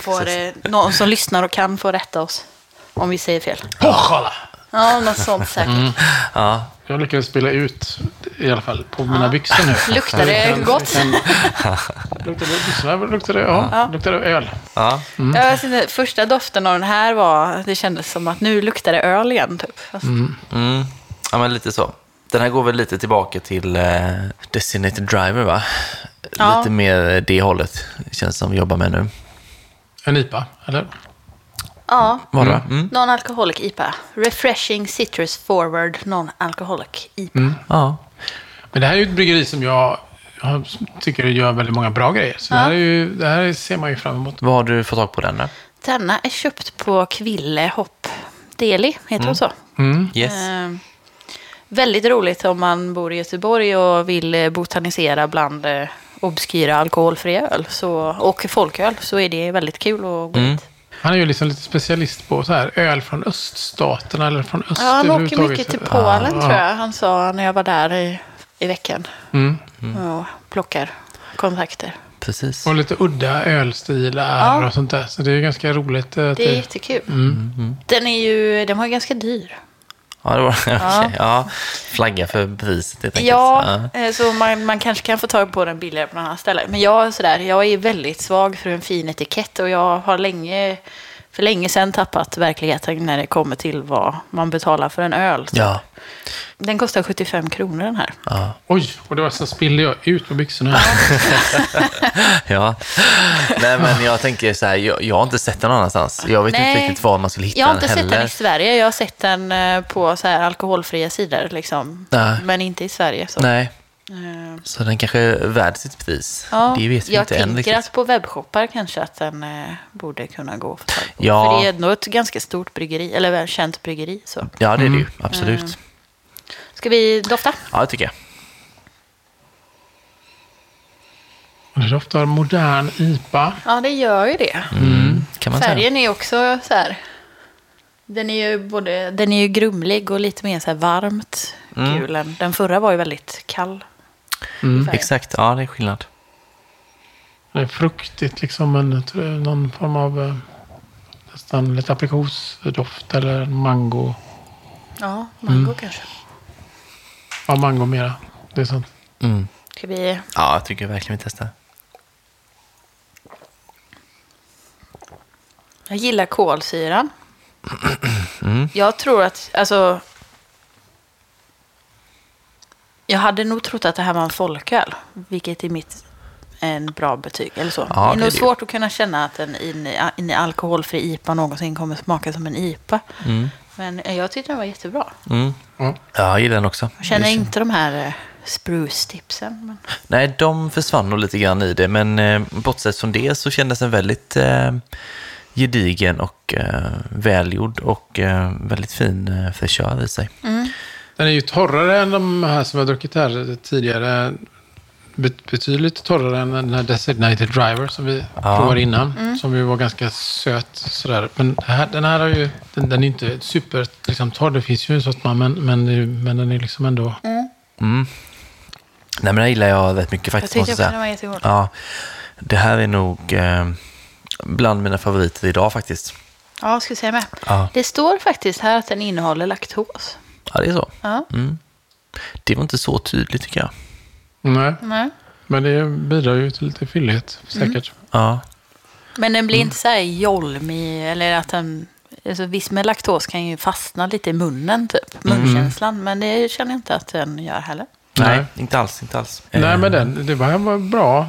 Får eh, någon som lyssnar och kan få rätta oss om vi säger fel. Pojala! Ja, något sånt säkert. ja. Jag lyckades spela ut i alla fall på mina byxor nu. Luktar det Jag gott? jag Luktar det byxorna? Luktar det, ja, luktar det öl? ja. Jag vet inte, första doften av den här var, det kändes som att nu luktar det öl igen. Typ. Fast, Mm. Ja, men lite så. Den här går väl lite tillbaka till eh, Designated Driver, va? Ja. Lite mer det hållet, känns som vi jobbar med nu. En IPA, eller? Ja, Var det? Mm. non-alcoholic IPA. Refreshing citrus forward non-alcoholic IPA. Ja. Men det här är ju ett bryggeri som jag, jag tycker gör väldigt många bra grejer. Så det, här är ju, det här ser man ju fram emot. Vad har du fått tag på den då? Denna är köpt på Kville Hopp Deli, heter det så? Mm. Yes. Eh, Väldigt roligt om man bor i Göteborg och vill eh, botanisera bland eh, obskyra alkoholfria öl så, och folköl så är det väldigt kul att gå Mm. dit. Han är ju liksom lite specialist på så här öl från öststaterna eller från öst Ja, han åker mycket till Polen ja. tror jag. Han sa när jag var där i, i veckan. Mm. Och plockar kontakter. Precis. Och lite udda ölstilar Ja. och sånt där. Så det är ganska roligt. eh, Att Det är jättekul. Mm. Den är ju den var ju ganska dyr. Ja, det var okej. Ja, flagga för priset helt enkelt. Ja, eh, så man, man kanske kan få tag på den billigare på något annat ställe. Men jag, är sådär, jag är väldigt svag för en fin etikett och jag har länge, för länge sedan tappat verkligheten när det kommer till vad man betalar för en öl. Ja. Den kostar 75 kronor den här. Ja. Oj, och det var så spillde jag ut på byxorna. ja. Nej, men jag tänker så här, jag, jag har inte sett den någon annanstans. Jag vet Nej. inte riktigt var man skulle hitta Jag har den inte heller. sett den i Sverige. Jag har sett den eh, på så här alkoholfria sidor. Liksom. Nej. Men inte i Sverige. Så. Nej, så den kanske är värd sitt pris. Ja, det vet vi jag inte än tänker riktigt. att på webbshoppar kanske att den eh, borde kunna gå att få tag på. Ja. För det är ändå ett ganska stort bryggeri, eller känt bryggeri. Så. Ja, det är det ju. Mm. Absolut. Ska vi dofta? Ja, det tycker jag. Det doftar modern IPA. Ja, det gör ju det. Mm. Kan man säga. Färgen är också så här... Den är ju både den är ju grumlig och lite mer så här varmt Mm. gul. än- Den förra var ju väldigt kall. Mm. Exakt, ja det är skillnad. Det är fruktigt liksom. En, jag tror det är någon form av eh, nästan lite aprikosdoft eller mango. Ja, mango Mm. kanske. Ja, mango mera. Det är sånt. Mm. Ska vi... Ja, jag tycker verkligen vi testar. Jag gillar kolsyran. Mm. Jag tror att, alltså... Jag hade nog trott att det här var en folköl, vilket är mitt en bra betyg. Eller så. Ja, det är nog det. svårt att kunna känna att en, en, en alkoholfri IPA någonsin kommer smaka som en IPA. Mm. Men eh, jag tyckte den var jättebra. Mm. Ja. Ja, jag gillar den också. Jag känner Det- inte de här eh, spruce-tipsen. Men... Nej, de försvann nog lite grann i det, men eh, bortsett från det så kändes den väldigt eh, gedigen och eh, välgjord och eh, väldigt fin eh, fräschör i sig. Den är ju torrare än de här som jag druckit här tidigare. Bet- Betydligt torrare än den här Designated Driver som vi Ja. provade innan. Som ju var ganska söt sådär. Men här, den här har ju, den, den är inte super liksom, torr. Det finns ju en man, men, men, är men den är liksom ändå... Mm. Nej, men här gillar jag rätt mycket Jag faktiskt. tyckte måste också jag den var jättegod. Ja, det här är nog eh, bland mina favoriter idag faktiskt. Ja, ska vi säga med. Ja, Det står faktiskt här att den innehåller laktos. Ja det är så. Ja. Mm. Det var inte så tydligt tycker jag. Nej, Nej. men det bidrar ju till lite fyllighet säkert. Ja, Men den Mm. blir inte så här jolmig eller att den... Alltså, viss med laktos kan ju fastna lite i munnen, typ. Mm. Munkänslan. Men det känner jag inte att den gör heller. nej, Nej. inte alls, inte alls. Nej, Eh, men den, det var, var bra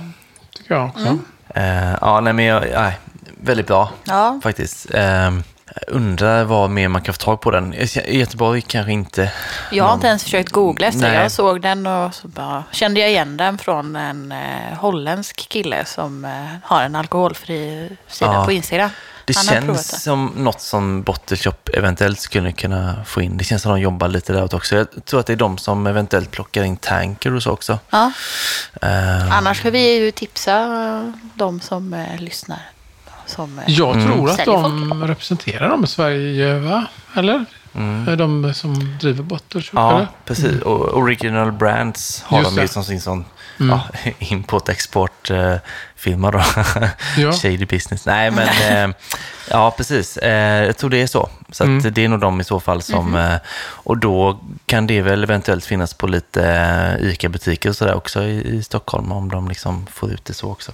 tycker jag också. Eh, ja, nej, men jag, nej, väldigt bra Ja, faktiskt. Eh, jag undrar vad mer man kan få tag på den. I Göteborg kanske inte. jag har inte ens försökt googla efter. Nej. Jag såg den och så bara kände jag igen den från en eh, holländsk kille som eh, har en alkoholfri sida Ja. på Instagram. Det Han känns det. som något som Bottle Shop eventuellt skulle kunna få in. Det känns som de jobbar lite däråt också. Jag tror att det är de som eventuellt plockar in tanker och så också. Ja. Eh, Annars ska vi ju tipsa de som eh, lyssnar. Som, eh, Jag Mm. tror att de representerar dem i Sverige, va? Eller? Är De som driver Mm. Ja, eller? precis. Och Original Brands har Just de ju som sin sån Mm. ja, import-export-firma då. Ja. Shady business. Nej, men eh, ja, precis. Eh, jag tror det är så. Så att Mm. det är nog de i så fall som... Eh, och då kan det väl eventuellt finnas på lite eh, ICA-butiker och sådär också i, i Stockholm om de liksom får ut det så också.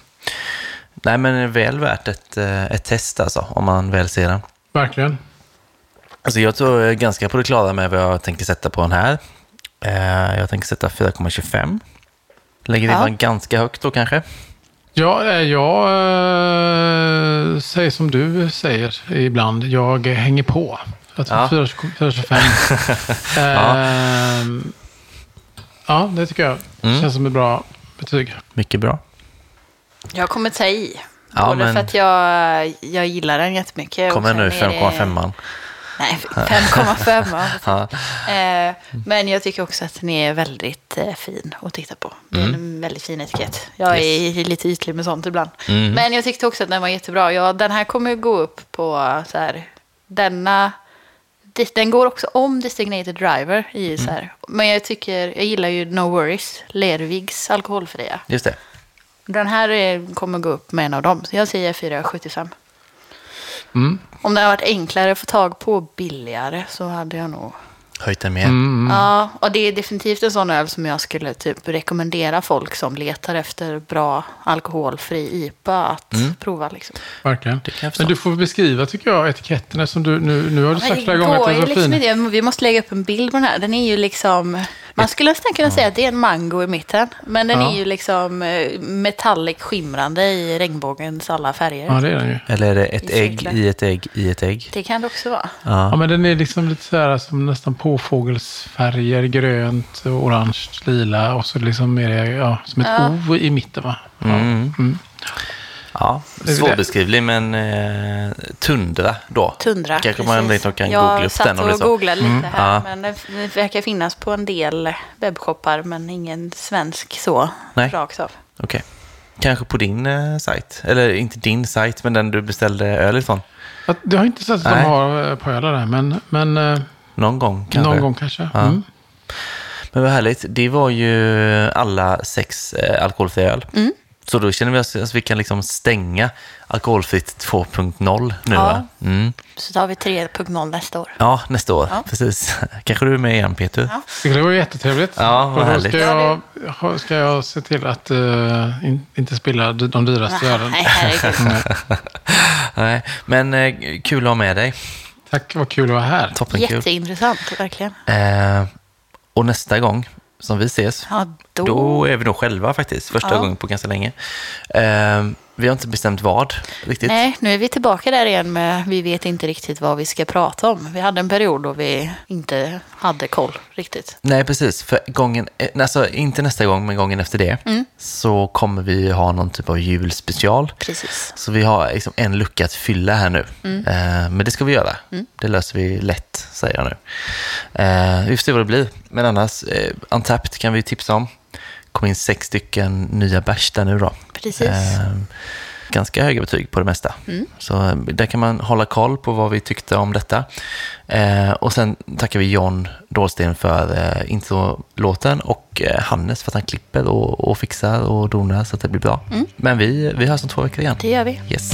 Nej, men väl värt ett, eh, ett test alltså, om man väl ser den. Verkligen. Alltså jag tror jag är ganska på det klara med vad jag tänker sätta på den här. Eh, jag tänker sätta 4,25. Lägger det Ja. ganska högt då kanske? Ja, eh, jag säger som du säger ibland. Jag hänger på. Jag tror Ja. 425. Ehm, ja, det tycker jag Mm. känns som ett bra betyg. Mycket bra. Jag kommer ta i. Ja, Både men- för att jag, jag gillar den jättemycket. Kommer nu sen är det- 5,5. Nej, 5,5. Ja. Eh, men jag tycker också att den är väldigt eh, fin att titta på. Det är en väldigt fin etikett. Jag är lite ytlig med sånt ibland. Men jag tyckte också att den var jättebra. Ja, den här kommer gå upp på så här, denna... Den går också om Designated Driver i så här. Men jag tycker, jag gillar ju No Worries, Lervigs alkoholfria. Just det. Den här är, kommer gå upp med en av dem. Så jag säger 4,75. Mm. Om det hade varit enklare att få tag på och billigare så hade jag nog... Höjt den mer. Mm. Ja, och det är definitivt en sån öl som jag skulle typ rekommendera folk som letar efter bra alkoholfri IPA att prova. Liksom. Verkligen. Men du får beskriva, tycker jag, etiketten som du nu, nu har du Men sagt det flera gånger att den är så liksom fin. inte. Vi måste lägga upp en bild på den här. Den är ju liksom... Man skulle nästan kunna säga att det är en mango i mitten. Men den Ja. är ju liksom eh, metallic skimrande i regnbågens alla färger. Ja, det är den ju. Eller är det ett I ägg cirklar. i ett ägg i ett ägg? Det kan det också vara. Ja, Ja. men den är liksom lite så här som nästan påfågelsfärger. Grönt, orange, lila och så liksom är det ja, som ett Ja. O i mitten va? Ja. Mm. Mm. Ja, svårbeskrivlig men eh, tundra då. Tundra. Kanske man precis. ändå kan jag googla upp satt den om och det är så. googlade lite här. Ja. Men det verkar finnas på en del webbshoppar. Men ingen svensk så Nej. rakt av. Okej. Kanske på din eh, sajt. Eller inte din sajt, men den du beställde öl ifrån. Det har jag inte sett att Nej. de har eh, på ölar där, men, men eh, Någon gång kanske. någon gång kanske. Ja. Mm. Men vad härligt. Det var ju alla sex eh, alkoholfria öl. Mm. Så då känner vi oss att vi kan liksom stänga alkoholfritt 2.0 nu Ja. va? Mm. Så tar vi 3.0 nästa år. Ja, nästa år. Ja. Precis. Kanske du är med igen Peter? Ja. Det var jättetrevligt. Ja, vad härligt. ska jag, ska jag se till att in, inte spilla de dyraste ölen. Nej, herregud. Nej, men eh, kul att ha med dig. Tack, vad kul att vara här. Toppenkul. Jätteintressant, verkligen. Eh, och nästa gång som vi ses, Ja, då... då är vi nog själva faktiskt. Första Ja. gången på ganska länge. Eh, vi har inte bestämt vad riktigt. Nej, nu är vi tillbaka där igen med vi vet inte riktigt vad vi ska prata om. Vi hade en period då vi inte hade koll riktigt. Nej, precis. För gången, eh, alltså inte nästa gång, men gången efter det, Mm. så kommer vi ha någon typ av julspecial. Precis. Så vi har liksom en lucka att fylla här nu. Mm. Eh, men det ska vi göra. Det löser vi lätt, säger jag nu. Eh, vi får se vad det blir. Men annars, eh, Untapped kan vi tipsa om. Kom in sex stycken nya bärs där nu då. Precis. Eh, ganska höga betyg på det mesta. Mm. Så eh, där kan man hålla koll på vad vi tyckte om detta. Eh, och sen tackar vi John Dahlsten för eh, introlåten och eh, Hannes för att han klipper och, och fixar och donar så att det blir bra. Men vi, vi hörs om två veckor igen. Det gör vi. Yes.